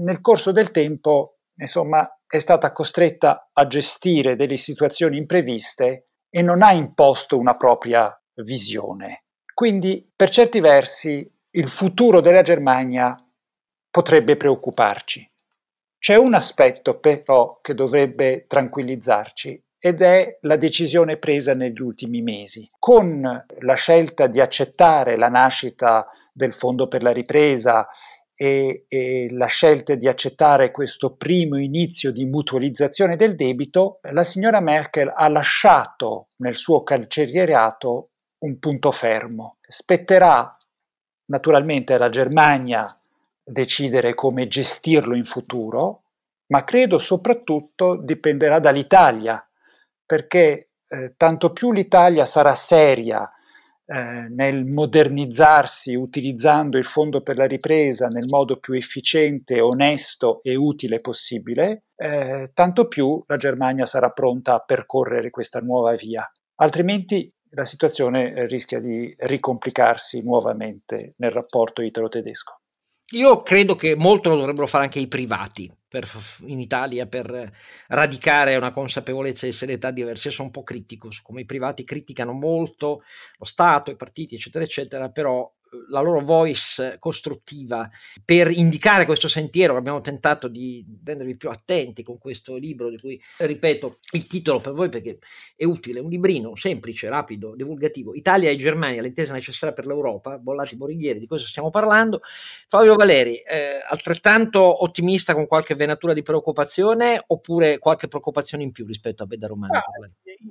nel corso del tempo, insomma, è stata costretta a gestire delle situazioni impreviste e non ha imposto una propria visione. Quindi, per certi versi, il futuro della Germania potrebbe preoccuparci. C'è un aspetto però che dovrebbe tranquillizzarci ed è la decisione presa negli ultimi mesi. Con la scelta di accettare la nascita del Fondo per la ripresa e, e, la scelta di accettare questo primo inizio di mutualizzazione del debito, la signora Merkel ha lasciato nel suo cancellierato un punto fermo. Spetterà naturalmente alla Germania decidere come gestirlo in futuro, ma credo soprattutto dipenderà dall'Italia, perché eh, tanto più l'Italia sarà seria eh, nel modernizzarsi utilizzando il fondo per la ripresa nel modo più efficiente, onesto e utile possibile, eh, tanto più la Germania sarà pronta a percorrere questa nuova via. Altrimenti la situazione eh, rischia di ricomplicarsi nuovamente nel rapporto italo-tedesco. Io credo che molto lo dovrebbero fare anche i privati per, in Italia per radicare una consapevolezza di serietà diversa. Io sono un po' critico su come i privati criticano molto lo Stato, i partiti, eccetera, eccetera, però la loro voice costruttiva per indicare questo sentiero abbiamo tentato di rendervi più attenti con questo libro di cui ripeto il titolo per voi perché è utile, un librino semplice, rapido, divulgativo, Italia e Germania, l'intesa necessaria per l'Europa, Bollati Borighieri, di questo stiamo parlando. Fabio Valeri, eh, altrettanto ottimista con qualche venatura di preoccupazione oppure qualche preoccupazione in più rispetto a Beda Romano? Ah,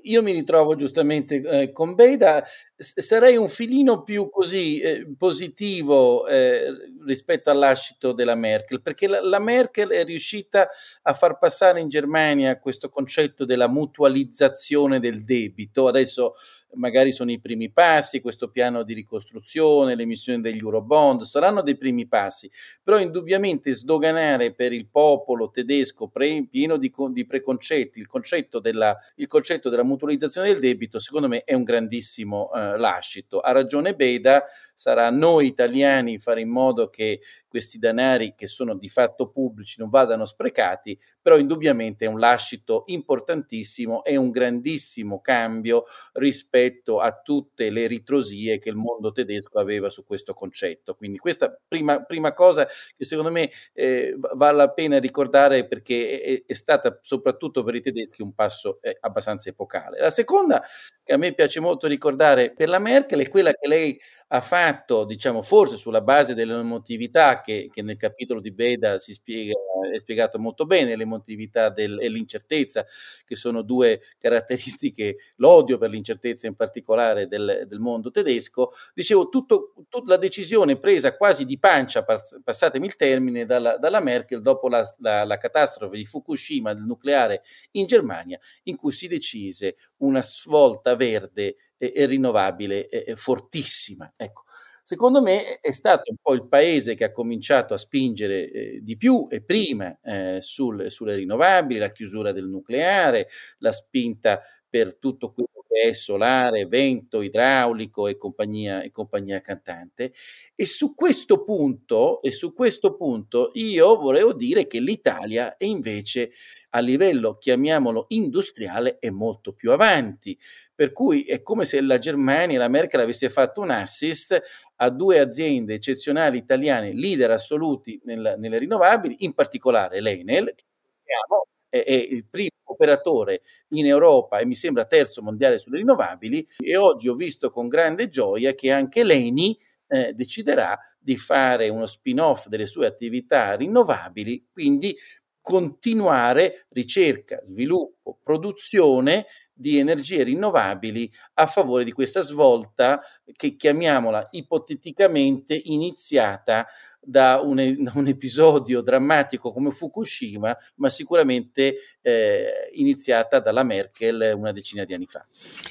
io mi ritrovo giustamente eh, con Beda, sarei un filino più così eh, positivo eh, rispetto all'ascito della Merkel, perché la, la, Merkel è riuscita a far passare in Germania questo concetto della mutualizzazione del debito. Adesso magari sono i primi passi, questo piano di ricostruzione, l'emissione degli Eurobond, saranno dei primi passi, però indubbiamente sdoganare per il popolo tedesco pre, pieno di, di preconcetti il concetto, della, il concetto, della, mutualizzazione del debito, secondo me è un grandissimo eh, lascito. Ha ragione Beda, sarà a noi italiani fare in modo che questi denari che sono di fatto pubblici non vadano sprecati, però indubbiamente è un lascito importantissimo e un grandissimo cambio rispetto a tutte le ritrosie che il mondo tedesco aveva su questo concetto. Quindi questa prima, prima cosa che secondo me eh, vale la pena ricordare perché è, è, stata soprattutto per i tedeschi un passo eh, abbastanza epocale. La seconda che a me piace molto ricordare per la Merkel è quella che lei ha fatto, diciamo, forse sulla base dell'emotività che, che nel capitolo di Beda si spiega, è spiegato molto bene, l'emotività e l'incertezza, che sono due caratteristiche, l'odio per l'incertezza in particolare del, del mondo tedesco, dicevo, tutto, tutta la decisione presa quasi di pancia, passatemi il termine, dalla, dalla Merkel dopo la, la, la catastrofe di Fukushima del nucleare in Germania, in cui si decise una svolta verde e, rinnovabile e, fortissima. Ecco. Secondo me è stato un po' il paese che ha cominciato a spingere eh, di più e prima eh, sul, sulle rinnovabili, la chiusura del nucleare, la spinta per tutto quello è solare, vento, idraulico e compagnia, e compagnia cantante. E su questo punto, e su questo punto io volevo dire che l'Italia è invece a livello, chiamiamolo, industriale è molto più avanti. Per cui è come se la Germania, la Merkel avesse fatto un assist a due aziende eccezionali italiane, leader assoluti nel, nelle rinnovabili, in particolare l'Enel, che è, è il primo operatore in Europa e mi sembra terzo mondiale sulle rinnovabili e oggi ho visto con grande gioia che anche l'ENI eh, deciderà di fare uno spin-off delle sue attività rinnovabili, quindi continuare ricerca, sviluppo, produzione di energie rinnovabili a favore di questa svolta che chiamiamola ipoteticamente iniziata da un, un episodio drammatico come Fukushima, ma sicuramente eh, iniziata dalla Merkel una decina di anni fa.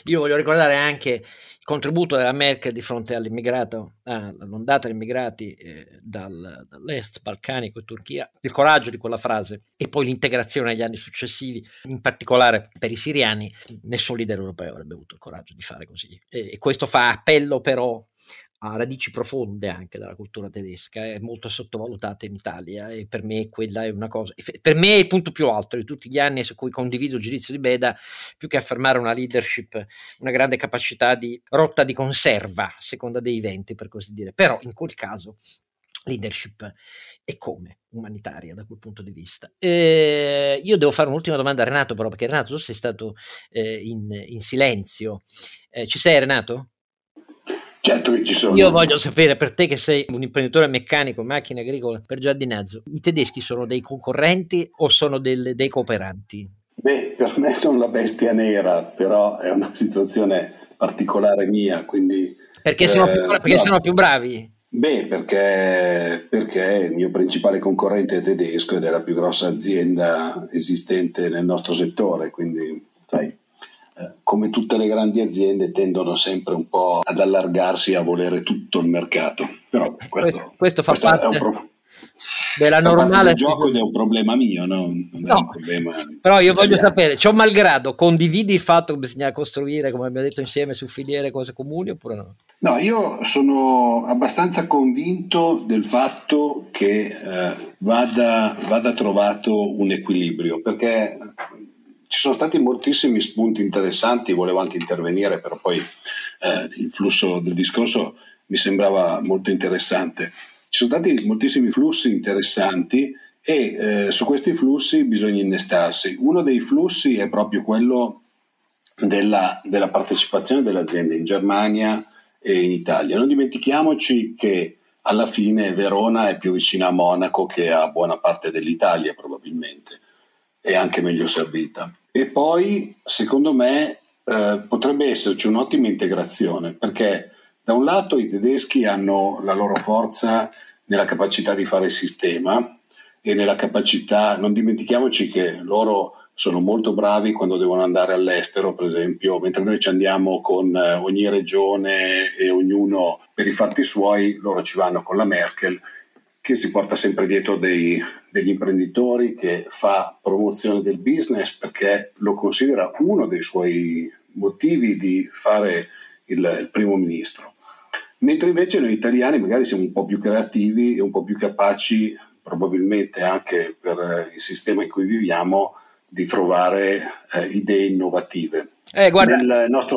Io voglio ricordare anche contributo della Merkel di fronte all'immigrato, all'ondata di immigrati eh, dal, dall'est balcanico e Turchia, il coraggio di quella frase e poi l'integrazione negli anni successivi, in particolare per i siriani, nessun leader europeo avrebbe avuto il coraggio di fare così. E, e questo fa appello però ha radici profonde anche dalla cultura tedesca, è molto sottovalutata in Italia e per me quella è una cosa, per me è il punto più alto di tutti gli anni su cui condivido il giudizio di Beda, più che affermare una leadership, una grande capacità di rotta di conserva, a seconda dei venti per così dire, però in quel caso leadership e come umanitaria da quel punto di vista. Eh, io devo fare un'ultima domanda a Renato però, perché Renato tu sei stato eh, in, in, silenzio. Eh, ci sei Renato? Certo che ci sono. Io voglio sapere per te che sei un imprenditore meccanico, macchine agricole per giardinaggio, i tedeschi sono dei concorrenti o sono del, dei cooperanti? Beh, per me sono la bestia nera, però è una situazione particolare mia, quindi... Perché sono, più, eh, perché no. sono più bravi? Beh, perché, perché, il mio principale concorrente è tedesco ed è la più grossa azienda esistente nel nostro settore, quindi sai, eh, come tutte le grandi aziende tendono sempre un po' ad allargarsi e a volere tutto il mercato. Però questo, questo, questo fa parte... È un pro- della normale gioco ed è un problema mio, no? no. Problema però io voglio sapere, ciò malgrado, condividi il fatto che bisogna costruire, come abbiamo detto insieme, su filiere cose comuni oppure no? No, io sono abbastanza convinto del fatto che eh, vada, vada trovato un equilibrio, perché ci sono stati moltissimi spunti interessanti, volevo anche intervenire, però poi eh, il flusso del discorso mi sembrava molto interessante. Ci sono stati moltissimi flussi interessanti e eh, su questi flussi bisogna innestarsi. Uno dei flussi è proprio quello della, della partecipazione delle aziende in Germania e in Italia. Non dimentichiamoci che alla fine Verona è più vicina a Monaco che a buona parte dell'Italia probabilmente, è anche meglio servita. E poi, secondo me, eh, potrebbe esserci un'ottima integrazione perché da un lato i tedeschi hanno la loro forza nella capacità di fare sistema e nella capacità, non dimentichiamoci che loro sono molto bravi quando devono andare all'estero, per esempio, mentre noi ci andiamo con eh, ogni regione e ognuno per i fatti suoi, loro ci vanno con la Merkel che si porta sempre dietro dei, degli imprenditori, che fa promozione del business perché lo considera uno dei suoi motivi di fare il, il primo ministro. Mentre invece noi italiani magari siamo un po' più creativi e un po' più capaci, probabilmente anche per il sistema in cui viviamo, di trovare eh, idee innovative. Eh, guarda, Nel nostro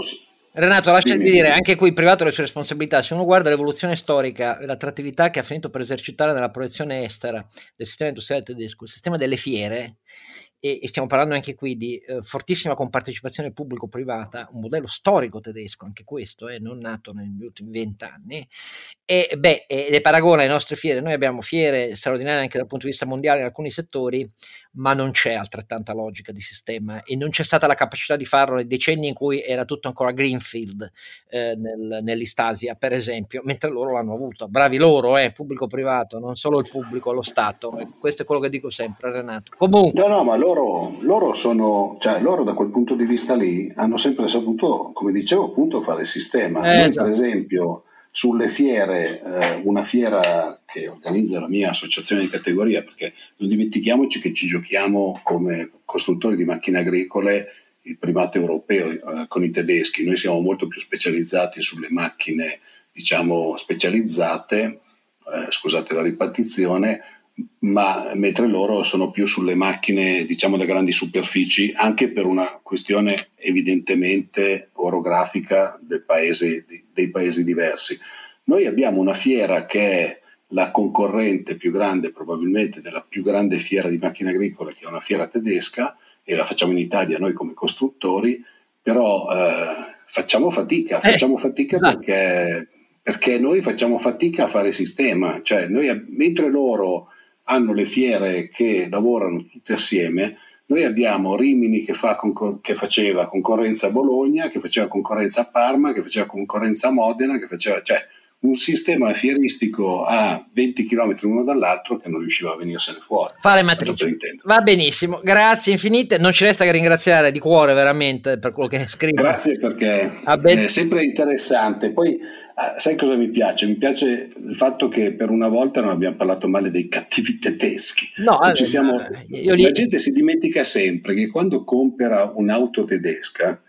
Renato, lasciami dire, anche qui privato le sue responsabilità. Se uno guarda l'evoluzione storica e l'attrattività che ha finito per esercitare nella proiezione estera del sistema industriale tedesco, il sistema delle fiere, e, e stiamo parlando anche qui di eh, fortissima compartecipazione pubblico-privata, un modello storico tedesco, anche questo, eh, non nato negli ultimi vent'anni, e beh, e le paragona alle nostre fiere, noi abbiamo fiere straordinarie anche dal punto di vista mondiale in alcuni settori, ma non c'è altrettanta logica di sistema e non c'è stata la capacità di farlo nei decenni in cui era tutto ancora Greenfield eh, nel, nell'Istasia, per esempio, mentre loro l'hanno avuto. Bravi loro, eh, pubblico-privato, non solo il pubblico, lo Stato. Questo è quello che dico sempre, Renato. Comunque. No, no, ma loro, loro sono, cioè loro da quel punto di vista lì hanno sempre saputo, come dicevo, appunto fare sistema. Eh, Noi, esatto. per esempio sulle fiere, eh, una fiera che organizza la mia associazione di categoria, perché non dimentichiamoci che ci giochiamo come costruttori di macchine agricole il primato europeo eh, con i tedeschi, noi siamo molto più specializzati sulle macchine, diciamo, specializzate, eh, scusate la ripartizione, ma mentre loro sono più sulle macchine diciamo da grandi superfici anche per una questione evidentemente orografica del paese, dei paesi diversi. Noi abbiamo una fiera che è la concorrente più grande probabilmente della più grande fiera di macchine agricole che è una fiera tedesca e la facciamo in Italia noi come costruttori, però eh, facciamo fatica, eh, facciamo fatica esatto. perché, perché noi facciamo fatica a fare sistema, cioè noi, mentre loro hanno le fiere che lavorano tutte assieme. Noi abbiamo Rimini che, fa concor- che, faceva concorrenza a Bologna, che faceva concorrenza a Parma, che faceva concorrenza a Modena, che faceva, cioè un sistema fieristico a 20 km l'uno dall'altro che non riusciva a venirsene fuori. Fare matrice. Va benissimo, grazie infinite. Non ci resta che ringraziare di cuore veramente per quello che scrive. Grazie perché ben... è sempre interessante. Poi Ah, sai cosa mi piace? Mi piace il fatto che per una volta non abbiamo parlato male dei cattivi tedeschi. No, allora, siamo... La gente si dimentica sempre che quando compra un'auto tedesca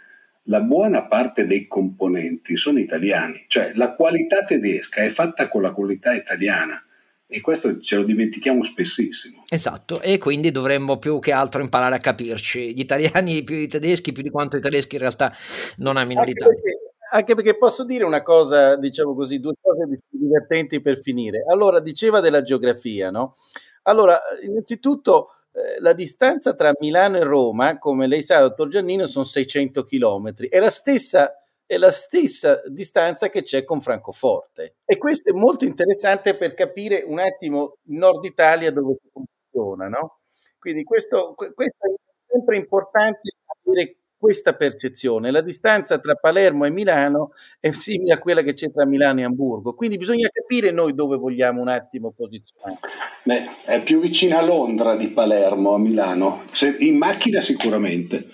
la buona parte dei componenti sono italiani, cioè la qualità tedesca è fatta con la qualità italiana e questo ce lo dimentichiamo spessissimo. Esatto, e quindi dovremmo più che altro imparare a capirci, gli italiani più i tedeschi, più di quanto i tedeschi in realtà non amino l'Italia. Perché, anche perché posso dire una cosa, diciamo così, due cose divertenti per finire. Allora, diceva della geografia, no? Allora, innanzitutto eh, la distanza tra Milano e Roma, come lei sa, dottor Giannino, sono 600 chilometri. È la stessa è la stessa distanza che c'è con Francoforte. E questo è molto interessante per capire un attimo il nord Italia dove si funziona, no? Quindi questo, questo è sempre importante avere questa percezione. La distanza tra Palermo e Milano è simile a quella che c'è tra Milano e Hamburgo, quindi bisogna capire noi dove vogliamo un attimo posizionare. Beh, è più vicina a Londra di Palermo a Milano, in macchina sicuramente.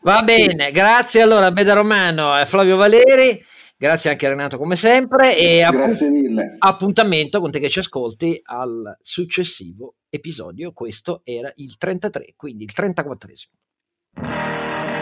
Va bene, grazie allora Beda Romano e Flavio Valeri. Grazie anche a Renato come sempre e Grazie mille. appuntamento con te che ci ascolti al successivo episodio. Questo era il 33, quindi il 34esimo. Música